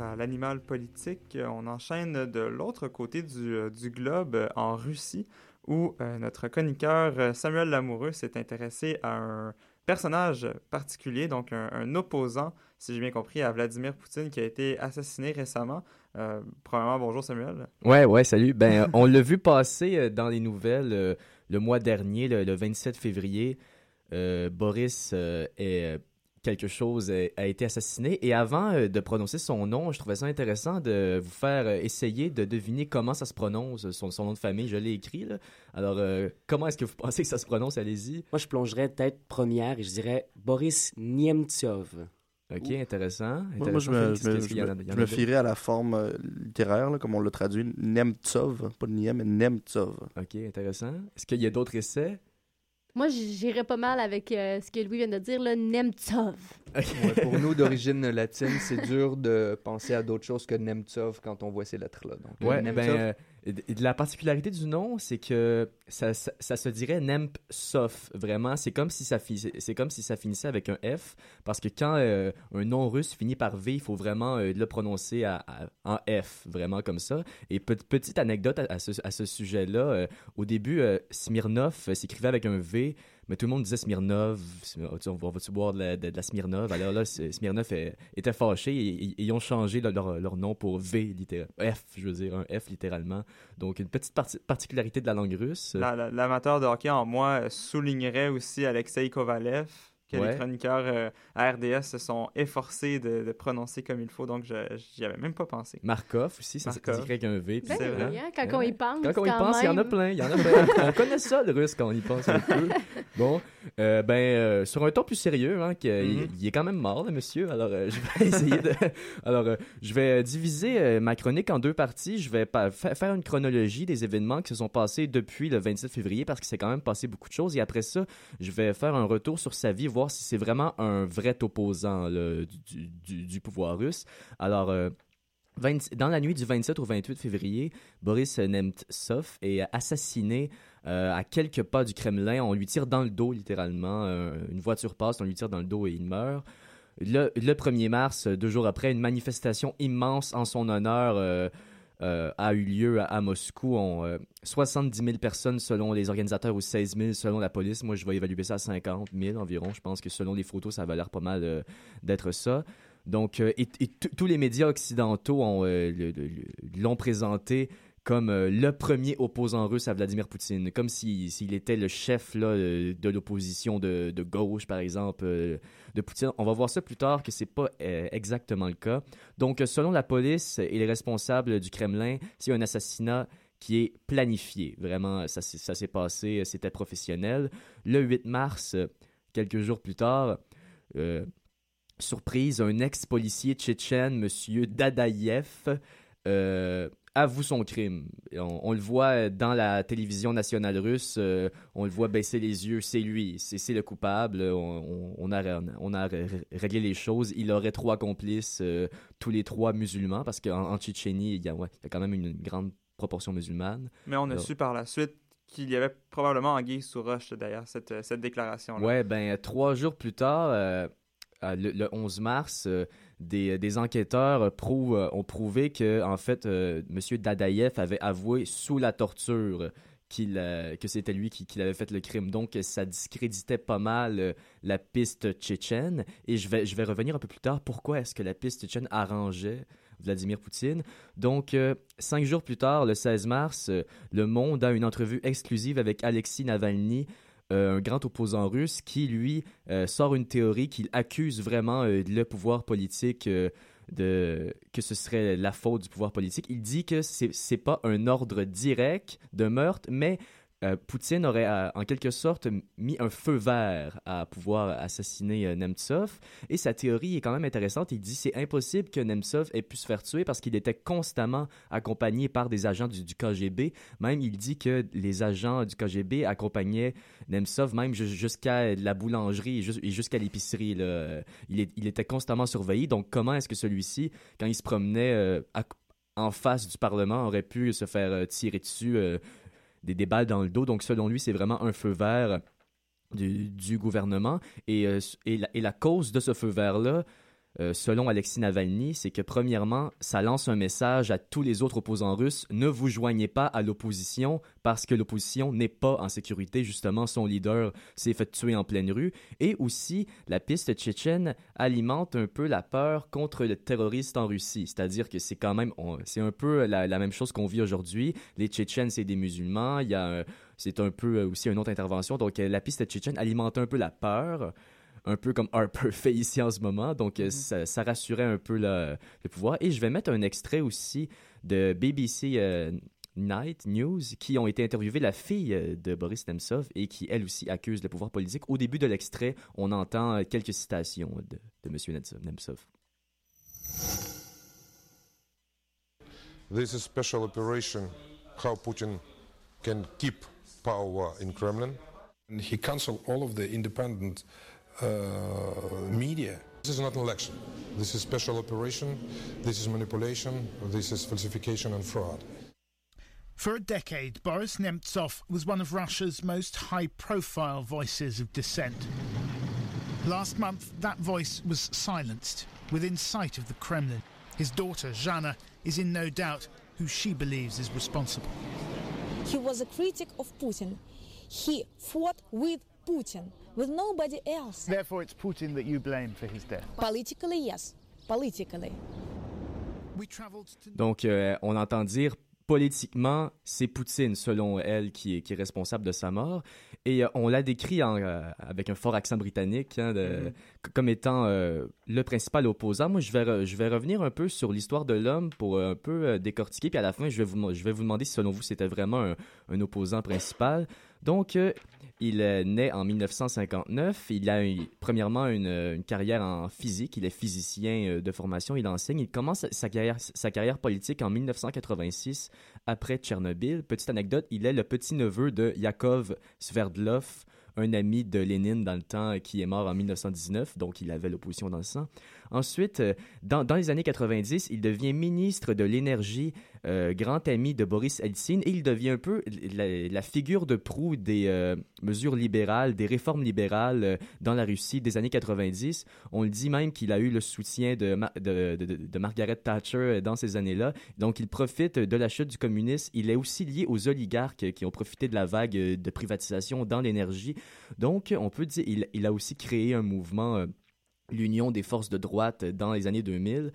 À l'animal politique, euh, on enchaîne de l'autre côté du, euh, globe, euh, en Russie, où notre chroniqueur Samuel Lamoureux s'est intéressé à un personnage particulier, donc un, opposant, si j'ai bien compris, à Vladimir Poutine, qui a été assassiné récemment. Euh, premièrement, bonjour Samuel. Ouais, ouais, salut. Ben, on l'a vu passer dans les nouvelles le mois dernier, le, le 27 février. Boris est quelque chose euh, a été assassiné. Et avant euh, de prononcer son nom, je trouvais ça intéressant de vous faire euh, essayer de deviner comment ça se prononce, son, son nom de famille. Je l'ai écrit. Là. Alors, euh, comment est-ce que vous pensez que ça se prononce? Allez-y. Moi, je plongerais tête première et je dirais Boris Nemtsov. Ok, intéressant. Moi, moi, je me, je me, me- me fierais à la forme euh, littéraire, là, comme on l'a traduit, Nemtsov, pas Niem, mais Nemtsov. Ok, intéressant. Est-ce qu'il y a d'autres essais? Moi, j'irais pas mal avec euh, ce que Louis vient de dire, là, Nemtsov. Ouais, pour nous, d'origine latine, c'est dur de penser à d'autres choses que Nemtsov quand on voit ces lettres-là. Donc, Ouais, Nemtsov, ben, euh, de- la particularité du nom, c'est que ça, ça, se dirait Nempsov. Vraiment, c'est comme si ça c'est comme si ça finissait avec un F, parce que quand euh, un nom russe finit par V, il faut vraiment euh, le prononcer à, en F, vraiment comme ça. Et pe- petite anecdote à, à ce, sujet-là, euh, au début, Smirnov s'écrivait avec un V, mais tout le monde disait Smirnov, on va- va-tu boire de la, Smirnov? Alors là, Smirnov était fâché et, ils ont changé leur, nom pour V. F, je veux dire, un F littéralement. Donc, une petite parti- particularité de la langue russe. La- la- L'amateur de hockey en moi soulignerait aussi Alexei Kovalev, que Ouais. les chroniqueurs euh, à RDS se sont efforcés de, de prononcer comme il faut, donc je j'y avais même pas pensé. Markov aussi, ça s'écrit avec un V. Ben C'est vrai. hein, quand Eh on ouais. y pense. Quand on y quand pense, il y en a plein. Il y en a plein. on connaît ça, le russe, quand on y pense un peu. Bon, euh, ben, euh, sur un ton plus sérieux, hein, que- il, Mhm. est quand même mort, le monsieur. Alors, euh, je vais essayer de. Alors, euh, je vais diviser euh, ma chronique en deux parties. Je vais fa- faire une chronologie des événements qui se sont passés depuis le 27 février, parce que c'est quand même passé beaucoup de choses. Et après ça, je vais faire un retour sur sa vie, si c'est vraiment un vrai opposant du, pouvoir russe. Alors. euh, 20 dans la nuit du 27 au 28 février, Boris Nemtsov est assassiné euh, à quelques pas du Kremlin. On lui tire dans le dos, littéralement. Euh, une voiture passe, on lui tire dans le dos et il meurt. Le 1er mars, deux jours après, une manifestation immense en son honneur euh, euh, a eu lieu à, Moscou. On, euh, 70 000 personnes selon les organisateurs ou 16 000 selon la police. Moi, je vais évaluer ça à 50 000 environ. Je pense que selon les photos, ça va l'air pas mal euh, d'être ça. Donc, euh, et, tous les médias occidentaux euh, l'ont présenté comme euh, le premier opposant russe à Vladimir Poutine, comme si- s'il était le chef là, euh, de l'opposition de, de gauche, par exemple, euh, de Poutine. On va voir ça plus tard que c'est pas exactement le cas. Donc, selon la police et les responsables du Kremlin, c'est un assassinat qui est planifié. Vraiment, ça, ça s'est passé, c'était professionnel. Le 8 mars, quelques jours plus tard, surprise, un ex-policier tchétchène, M. Dadaïev, avoue son crime. On, on le voit dans la télévision nationale russe, euh, on le voit baisser les yeux, c'est lui, c'est le coupable, on, on- a, on a ré- réglé les choses. Il aurait trois complices, euh, tous les trois musulmans, parce qu'en en Tchétchénie, il y, a, ouais, il y a quand même une grande proportion musulmane. Mais on a Alors. su par la suite qu'il y avait probablement anguille sous roche derrière cette, euh, cette déclaration-là. Ouais, ben trois jours plus tard, euh, euh, le, le 11 mars, euh, des, des enquêteurs prouvent, euh, ont prouvé que en fait, euh, Monsieur Dadaïev avait avoué sous la torture qu'il, euh, que c'était lui qui, avait fait le crime. Donc, ça discréditait pas mal euh, la piste tchétchène. Et je vais, revenir un peu plus tard. Pourquoi est-ce que la piste tchétchène arrangeait Vladimir Poutine? Donc, euh, cinq jours plus tard, le 16 mars, euh, Le Monde a une entrevue exclusive avec Alexis Navalny, euh, un grand opposant russe, qui, lui, euh, sort une théorie qu'il accuse vraiment euh, le pouvoir politique euh, de que ce serait la faute du pouvoir politique. Il dit que c'est c'est pas un ordre direct de meurtre, mais euh, Poutine aurait euh, en quelque sorte mis un feu vert à pouvoir assassiner euh, Nemtsov. Et sa théorie est quand même intéressante. Il dit c'est impossible que Nemtsov ait pu se faire tuer parce qu'il était constamment accompagné par des agents du, KGB. Même il dit que les agents du KGB accompagnaient Nemtsov même ju- jusqu'à la boulangerie et jus- et jusqu'à l'épicerie. Il, était constamment surveillé. Donc comment est-ce que celui-ci, quand il se promenait en face du Parlement, aurait pu se faire tirer dessus des, des balles dans le dos. Donc, selon lui, c'est vraiment un feu vert du, gouvernement. Et, euh, et, la, et la cause de ce feu vert-là, euh, selon Alexis Navalny, c'est que premièrement, ça lance un message à tous les autres opposants russes ne vous joignez pas à l'opposition parce que l'opposition n'est pas en sécurité. Justement, son leader s'est fait tuer en pleine rue. Et aussi, la piste tchétchène alimente un peu la peur contre le terroriste en Russie. C'est-à-dire que c'est quand même, c'est un peu la, même chose qu'on vit aujourd'hui. Les Tchétchènes, c'est des musulmans. Il y a, c'est un peu euh, aussi une autre intervention. Donc, euh, la piste tchétchène alimente un peu la peur un peu comme Harper fait ici en ce moment. Donc, euh, ça, ça rassurait un peu le, le pouvoir. Et je vais mettre un extrait aussi de BBC euh, Night News qui ont été interviewés la fille euh, de Boris Nemtsov et qui, elle aussi, accuse le pouvoir politique. Au début de l'extrait, on entend euh, quelques citations de, de M. Nemtsov-. This is special operation, how Putin can keep power in Kremlin. And he canceled all of the independent uh, Uh, media. This is not an election. This is special operation. This is manipulation. This is falsification and fraud. For a decade, Boris Nemtsov was one of Russia's most high profile voices of dissent. Last month, that voice was silenced within sight of the Kremlin. His daughter, Zhana, is in no doubt who she believes is responsible. He was a critic of Putin. He fought with Putin, with nobody else. Therefore, it's Putin that you blame for his death. Politically, yes. Politically. We travelled to Donc, euh, on entend dire politiquement, c'est Poutine, selon elle, qui est, qui est responsable de sa mort. Et euh, on l'a décrit en, euh, avec un fort accent britannique hein, de, Mhm. c- comme étant euh, le principal opposant. Moi, je vais, re- je vais revenir un peu sur l'histoire de l'homme pour euh, un peu euh, décortiquer. Puis à la fin, je vais vous, je vais vous demander si, selon vous, c'était vraiment un, un opposant principal. Donc, euh, il né en 1959. Il a premièrement une, une carrière en physique. Il est physicien euh, de formation. Il enseigne. Il commence sa carrière, sa carrière politique en 1986 après Tchernobyl. Petite anecdote, il est le petit-neveu de Yakov Sverdlov, un ami de Lénine dans le temps euh, qui est mort en 1919, donc il avait l'opposition dans le sang. Ensuite, euh, dans, les années 90, il devient ministre de l'énergie, euh, grand ami de Boris Eltsine, et il devient un peu la, figure de proue des euh, mesures libérales, des réformes libérales dans la Russie des années 90. On le dit même qu'il a eu le soutien de, Ma- de, de- de- de Margaret Thatcher dans ces années-là. Donc, il profite de la chute du communisme. Il est aussi lié aux oligarques qui ont profité de la vague de privatisation dans l'énergie. Donc, on peut dire il, il a aussi créé un mouvement, l'Union des forces de droite, dans les années 2000.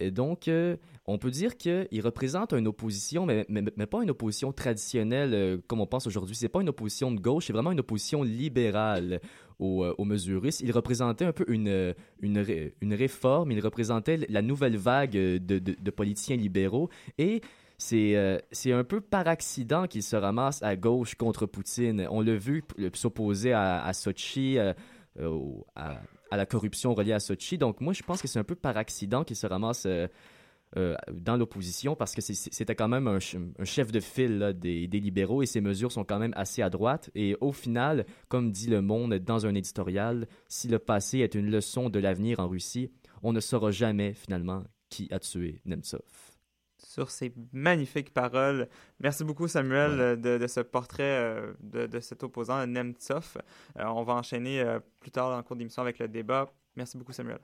Et donc, euh, on peut dire qu'il représente une opposition, mais, mais, pas une opposition traditionnelle euh, comme on pense aujourd'hui. C'est pas une opposition de gauche, c'est vraiment une opposition libérale aux, euh, aux mesures russes. Il représentait un peu une, une, une réforme, il représentait la nouvelle vague de, de, politiciens libéraux. Et c'est euh, un peu par accident qu'il se ramasse à gauche contre Poutine. On l'a vu s'opposer à, à Sochi, au- à, la corruption reliée à Sochi. Donc moi, je pense que c'est un peu par accident qu'il se ramasse euh, euh, dans l'opposition parce que c'était quand même un, ch- un chef de file des, des libéraux et ses mesures sont quand même assez à droite. Et au final, comme dit Le Monde dans un éditorial, si le passé est une leçon de l'avenir en Russie, on ne saura jamais finalement qui a tué Nemtsov. Sur ces magnifiques paroles. Merci beaucoup, Samuel, de, de ce portrait euh, de, de cet opposant, Nemtsov. Euh, on va enchaîner euh, plus tard dans le cours d'émission avec le débat. Merci beaucoup, Samuel.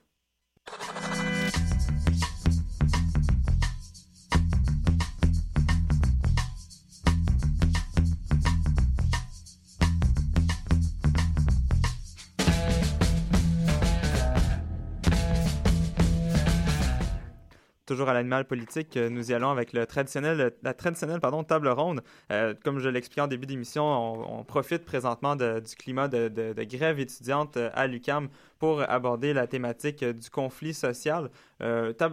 Toujours à l'animal politique, euh, nous y allons avec le traditionnel, la traditionnelle pardon, table ronde. Euh, comme je l'expliquais en début d'émission, on, on profite présentement du climat de, grève étudiante euh, à l'UCAM pour aborder la thématique du conflit social.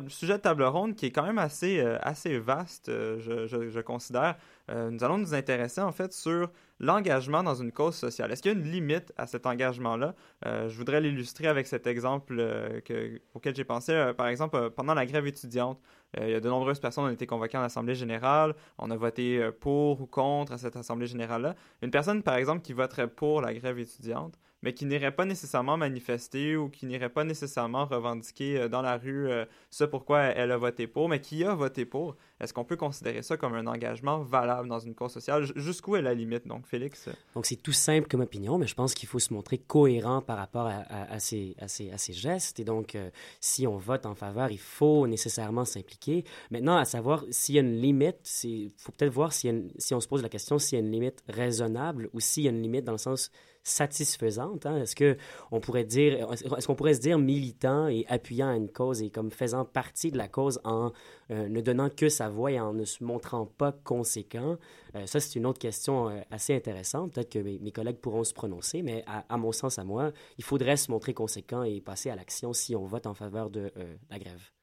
Sujet de table ronde qui est quand même assez, assez vaste, je considère. Euh, nous allons nous intéresser en fait sur l'engagement dans une cause sociale. Est-ce qu'il y a une limite à cet engagement-là? Euh, je voudrais l'illustrer avec cet exemple euh, que- auquel j'ai pensé. Par exemple, pendant la grève étudiante, il y a de nombreuses personnes ont été convoquées en Assemblée générale. On a voté pour ou contre à cette Assemblée générale-là. Une personne, par exemple, qui voterait pour la grève étudiante, mais qui n'irait pas nécessairement manifester ou qui n'irait pas nécessairement revendiquer dans la rue ce pourquoi elle a voté pour, mais qui a voté pour, est-ce qu'on peut considérer ça comme un engagement valable dans une cause sociale? Jusqu'où est la limite, donc, Félix? Donc, c'est tout simple comme opinion, mais je pense qu'il faut se montrer cohérent par rapport à, ces, gestes. Et donc, euh, si on vote en faveur, il faut nécessairement s'impliquer. Maintenant, à savoir s'il y a une limite, il faut peut-être voir si on se pose la question s'il y a une limite raisonnable ou s'il y a une limite dans le sens satisfaisante. hein. Est-ce que on pourrait dire, est-ce qu'on pourrait se dire militant et appuyant à une cause et comme faisant partie de la cause en euh, ne donnant que sa voix et en ne se montrant pas conséquent? Euh, ça, c'est une autre question euh, assez intéressante. Peut-être que mes, collègues pourront se prononcer, mais à, à mon sens, à moi, il faudrait se montrer conséquent et passer à l'action si on vote en faveur de la grève.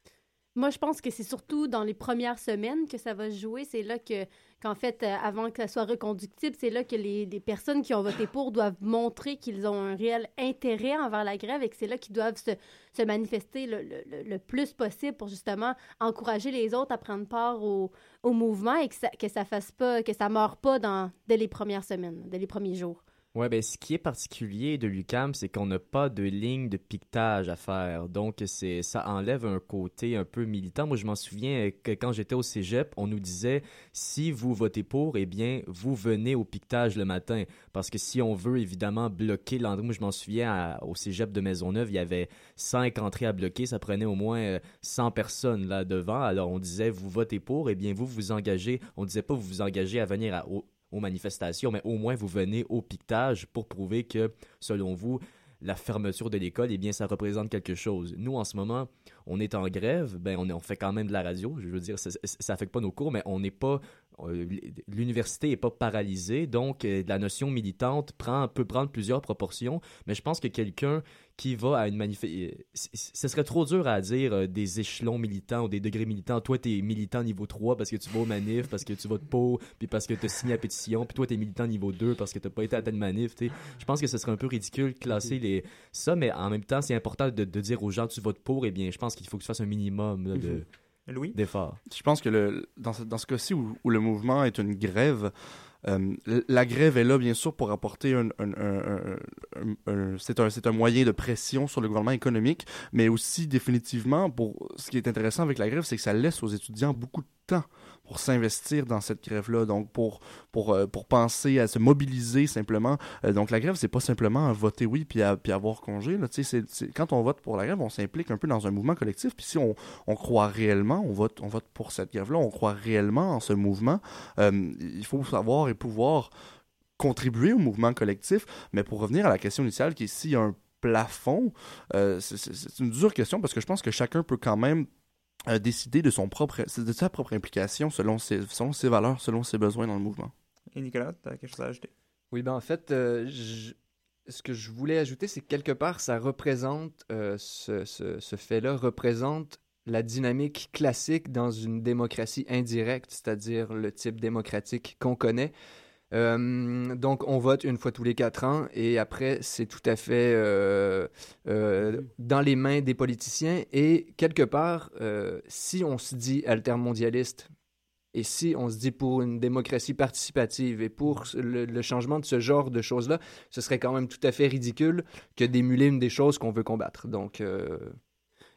Moi, je pense que c'est surtout dans les premières semaines que ça va se jouer. C'est là que, qu'en fait, euh, avant que ça soit reconductible, c'est là que les, personnes qui ont voté pour doivent montrer qu'ils ont un réel intérêt envers la grève et que c'est là qu'ils doivent se, manifester le, le- plus possible pour justement encourager les autres à prendre part au, au mouvement et que ça, que ça fasse pas, que ça meure pas dans, dès les premières semaines, dès les premiers jours. Ouais, ben ce qui est particulier de l'UCAM, c'est qu'on n'a pas de ligne de piquetage à faire. Donc, c'est ça enlève un côté un peu militant. Moi, je m'en souviens que quand j'étais au cégep, on nous disait si vous votez pour, eh bien, vous venez au piquetage le matin. Parce que si on veut évidemment bloquer l'endroit, moi, je m'en souviens au cégep de Maisonneuve, il y avait cinq entrées à bloquer. Ça prenait au moins euh, 100 personnes là devant. Alors, on disait vous votez pour, eh bien, vous vous engagez. On disait pas vous vous engagez à venir à- au, aux manifestations, mais au moins vous venez au piquetage pour prouver que, selon vous, la fermeture de l'école, eh bien, ça représente quelque chose. Nous, en ce moment, on est en grève, ben, on, fait quand même de la radio. Je veux dire, ça, ça affecte pas nos cours, mais on n'est pas euh, l'université est pas paralysée, donc euh, la notion militante prend, peut prendre plusieurs proportions, mais je pense que quelqu'un qui va à une manifestation... Ce serait trop dur à dire euh, des échelons militants ou des degrés militants. Toi, tu es militant niveau 3 parce que tu vas au manif, parce que tu votes pour, puis parce que tu as signé la pétition, puis toi, tu es militant niveau 2 parce que tu pas été à telle manif. t'sais. Je pense que ce serait un peu ridicule de classer les... ça, mais en même temps, c'est important de, de dire aux gens tu votes pour, eh bien, je pense qu'il faut que tu fasses un minimum là, de... Louis? d'efforts. Je pense que le, dans ce, dans ce cas-ci où, où le mouvement est une grève, euh, la grève est là, bien sûr, pour apporter un... un- c'est un moyen de pression sur le gouvernement économique, mais aussi définitivement, pour ce qui est intéressant avec la grève, c'est que ça laisse aux étudiants beaucoup de temps pour s'investir dans cette grève-là, donc pour, pour, euh, pour penser à se mobiliser simplement. Euh, donc la grève, c'est pas simplement voter oui puis, puis avoir congé. Là, quand on vote pour la grève, on s'implique un peu dans un mouvement collectif, puis si on, on croit réellement, on vote, on vote pour cette grève-là, on croit réellement en ce mouvement, euh, il faut savoir et pouvoir contribuer au mouvement collectif. Mais pour revenir à la question initiale, qui est s'il y a un plafond, c'est une dure question parce que je pense que chacun peut quand même euh, décider de son propre de sa propre implication selon ses, selon ses valeurs, selon ses besoins dans le mouvement. Et Nicolas, tu as quelque chose à ajouter? Oui, ben en fait, euh, je- ce que je voulais ajouter, c'est que quelque part, ça représente, euh, ce, ce- ce fait-là représente la dynamique classique dans une démocratie indirecte, c'est-à-dire le type démocratique qu'on connaît. Euh, donc, on vote une fois tous les quatre ans et après, c'est tout à fait euh, euh, dans les mains des politiciens. Et quelque part, si on se dit altermondialiste, et si on se dit pour une démocratie participative et pour le, le changement de ce genre de choses-là, ce serait quand même tout à fait ridicule que d'émuler une des choses qu'on veut combattre. Donc,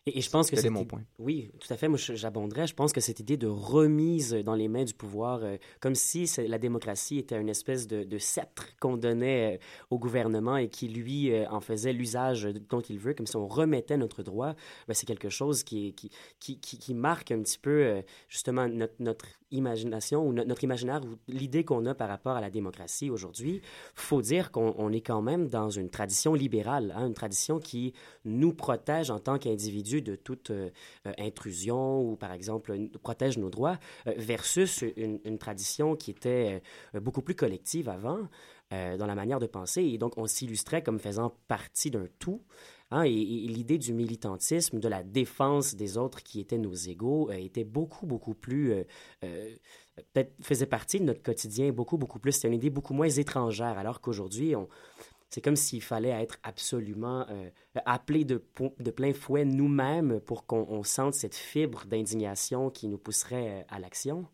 Et, et je pense que Tel est cette mon point. Oui, tout à fait. Moi, j'abonderais. Je pense que cette idée de remise dans les mains du pouvoir, euh, comme si c'est- la démocratie était une espèce de, de sceptre qu'on donnait euh, au gouvernement et qui, lui, euh, en faisait l'usage dont il veut, comme si on remettait notre droit, ben, c'est quelque chose qui, est- qui, qui, qui, qui marque un petit peu, euh, justement, notre, notre imagination ou no- notre imaginaire ou l'idée qu'on a par rapport à la démocratie aujourd'hui. faut dire qu'on on est quand même dans une tradition libérale, hein, une tradition qui nous protège en tant qu'individus de toute euh, euh, intrusion ou, par exemple, protège nos droits, euh, versus une, tradition qui était beaucoup plus collective avant dans la manière de penser. Et donc, on s'illustrait comme faisant partie d'un tout. Hein, et, l'idée du militantisme, de la défense des autres qui étaient nos égaux, euh, était beaucoup, beaucoup plus... euh, euh, faisait partie de notre quotidien beaucoup, beaucoup plus. C'était une idée beaucoup moins étrangère, alors qu'aujourd'hui, c'est comme s'il fallait être absolument euh, appelé de, plein fouet nous-mêmes pour qu'on on sente cette fibre d'indignation qui nous pousserait à l'action.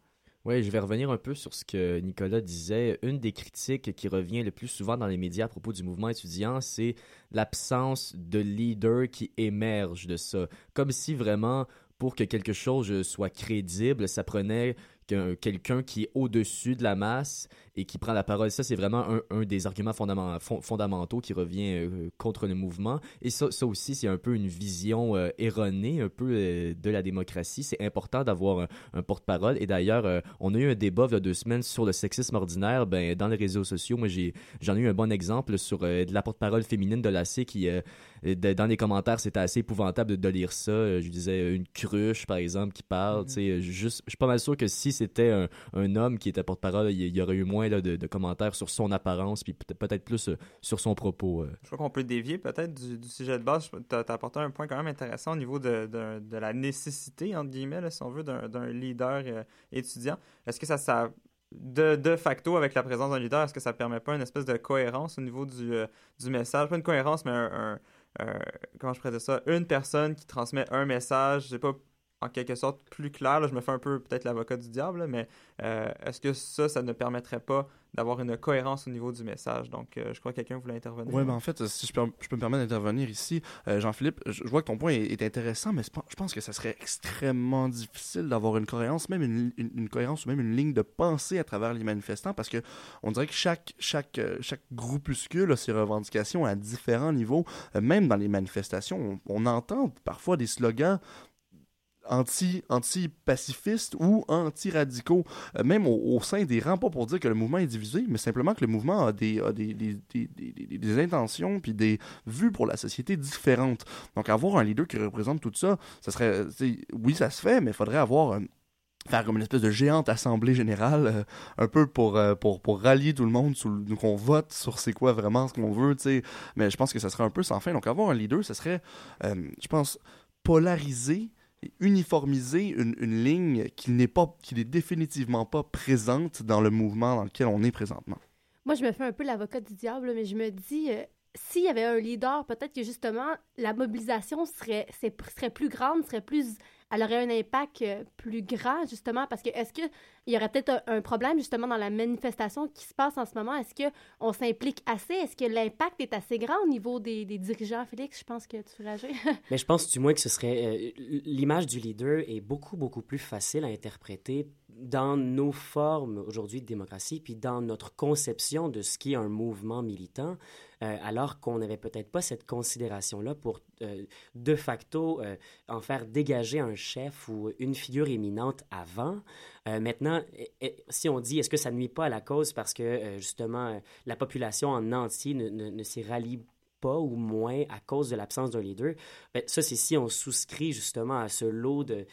Oui, je vais revenir un peu sur ce que Nicolas disait. Une des critiques qui revient le plus souvent dans les médias à propos du mouvement étudiant, c'est l'absence de leader qui émerge de ça. Comme si vraiment, pour que quelque chose soit crédible, ça prenait qu'un- quelqu'un qui est au-dessus de la masse et qui prend la parole. Ça, c'est vraiment un, des arguments fondamentaux qui revient euh, contre le mouvement. Et ça, aussi, c'est un peu une vision euh, erronée un peu euh, de la démocratie. C'est important d'avoir un, porte-parole. Et d'ailleurs, euh, on a eu un débat il y a deux semaines sur le sexisme ordinaire ben, dans les réseaux sociaux. Moi, j'ai, j'en ai eu un bon exemple sur euh, de la porte-parole féminine de l'AC qui, euh, dans les commentaires, c'était assez épouvantable de, lire ça. Euh, Je disais euh, une cruche, par exemple, qui parle. euh, juste, je suis pas mal sûr que si c'était un, un homme qui était porte-parole, il y, aurait eu moins là, de, commentaires sur son apparence, puis peut- peut-être plus sur son propos. Je crois qu'on peut dévier peut-être du, sujet de base. Tu as, apporté un point quand même intéressant au niveau de, de, la nécessité, entre guillemets, si on veut, d'un leader étudiant. Est-ce que ça, ça de, de facto, avec la présence d'un leader, est-ce que ça permet pas une espèce de cohérence au niveau du, du message? Pas une cohérence, mais un- un- comment je pourrais ça? Une personne qui transmet un message, sais pas, en quelque sorte plus clair. là, je me fais un peu peut-être l'avocat du diable, mais euh, est-ce que ça, ça ne permettrait pas d'avoir une cohérence au niveau du message? Donc, euh, je crois que quelqu'un voulait intervenir. Oui, ben en fait, si je peux, me permettre d'intervenir ici, euh, Jean-Philippe, je, vois que ton point est, intéressant, mais je pense que ça serait extrêmement difficile d'avoir une cohérence, même une, cohérence ou même une ligne de pensée à travers les manifestants, parce que on dirait que chaque, chaque, euh, chaque groupuscule a ses revendications à différents niveaux. Euh, même dans les manifestations, on, on entend parfois des slogans anti, anti-pacifistes ou anti-radicaux, euh, même au, sein des rangs, pas pour dire que le mouvement est divisé, mais simplement que le mouvement a des, a des, des, des, des- intentions puis des vues pour la société différentes. Donc avoir un leader qui représente tout ça, ça serait, oui, ça se fait, mais il faudrait avoir un, faire comme une espèce de géante assemblée générale, euh, un peu pour, euh, pour, pour rallier tout le monde, sous, qu'on vote sur c'est quoi vraiment ce qu'on veut, tu sais. Mais je pense que ça serait un peu sans fin. Donc avoir un leader, ça serait, euh, je pense, polariser et uniformiser une, ligne qui n'est pas, qui n'est définitivement pas présente dans le mouvement dans lequel on est présentement. Moi, je me fais un peu l'avocat du diable, mais je me dis, euh, s'il y avait un leader, peut-être que justement, la mobilisation serait, serait plus grande, serait plus. Elle aurait un impact euh, plus grand, justement, parce que est-ce qu'il y aurait peut-être un, problème, justement, dans la manifestation qui se passe en ce moment? Est-ce qu'on s'implique assez? Est-ce que l'impact est assez grand au niveau des, dirigeants, Félix? Je pense que tu veux réagir. Mais je pense du moins que ce serait euh, l'image du leader est beaucoup beaucoup plus facile à interpréter dans nos formes aujourd'hui de démocratie puis dans notre conception de ce qui est un mouvement militant euh, alors qu'on n'avait peut-être pas cette considération là pour euh, de facto en faire dégager un chef ou une figure éminente avant Euh, maintenant si on dit est-ce que ça nuit pas à la cause parce que euh, justement euh, la population en entier ne, s'y rallie pas ou moins à cause de l'absence d'un leader? Ben, ça, c'est si on souscrit justement à ce lot de,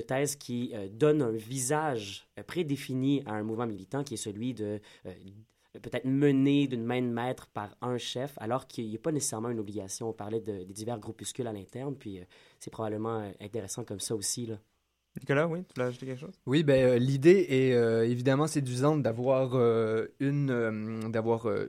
thèses qui euh, donnent un visage prédéfini à un mouvement militant qui est celui de peut-être mené d'une main de maître par un chef, alors qu'il n'y a pas nécessairement une obligation. On parlait de, des divers groupuscules à l'interne, puis c'est probablement intéressant comme ça aussi. Là. Nicolas, oui, tu ajouter quelque chose? Oui, ben euh, l'idée est euh, évidemment séduisante d'avoir euh, une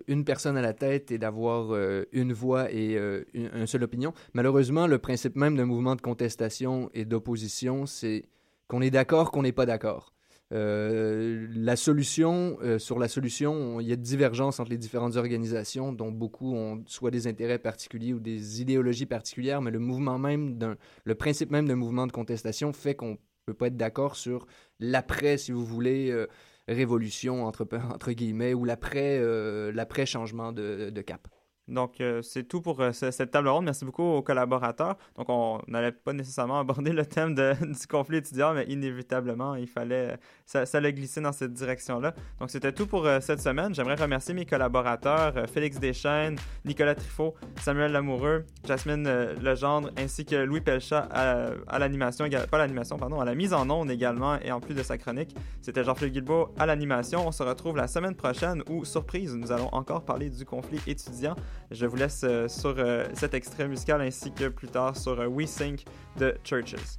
une personne à la tête et d'avoir une voix et une, seule opinion. Malheureusement, le principe même d'un mouvement de contestation et d'opposition, c'est qu'on est d'accord, qu'on n'est pas d'accord. La solution, sur la solution, on- il y a de divergences entre les différentes organisations, dont beaucoup ont soit des intérêts particuliers ou des idéologies particulières, mais le mouvement même le principe même d'un mouvement de contestation fait qu'on peut pas être d'accord sur l'après, si vous voulez, euh, révolution entre, guillemets, ou l'après, euh, l'après changement de, de cap. Donc, euh, c'est tout pour euh, ce- cette table ronde. Merci beaucoup aux collaborateurs. Donc, on n'allait pas nécessairement aborder le thème du conflit étudiant, mais inévitablement, il fallait. Ça, ça l'a glissé dans cette direction-là. Donc, c'était tout pour euh, cette semaine. J'aimerais remercier mes collaborateurs euh, Félix Deschênes, Nicolas Trifot, Samuel Lamoureux, Jasmine euh, Legendre, ainsi que Louis Pelchat à, l'animation, pas l'animation, pardon, à la mise en onde également, et en plus de sa chronique. C'était Jean-Philippe Guilbeault à l'animation. On se retrouve la semaine prochaine où, surprise, nous allons encore parler du conflit étudiant. Je vous laisse euh, sur euh, cet extrait musical ainsi que plus tard sur euh, We Sink de Churches.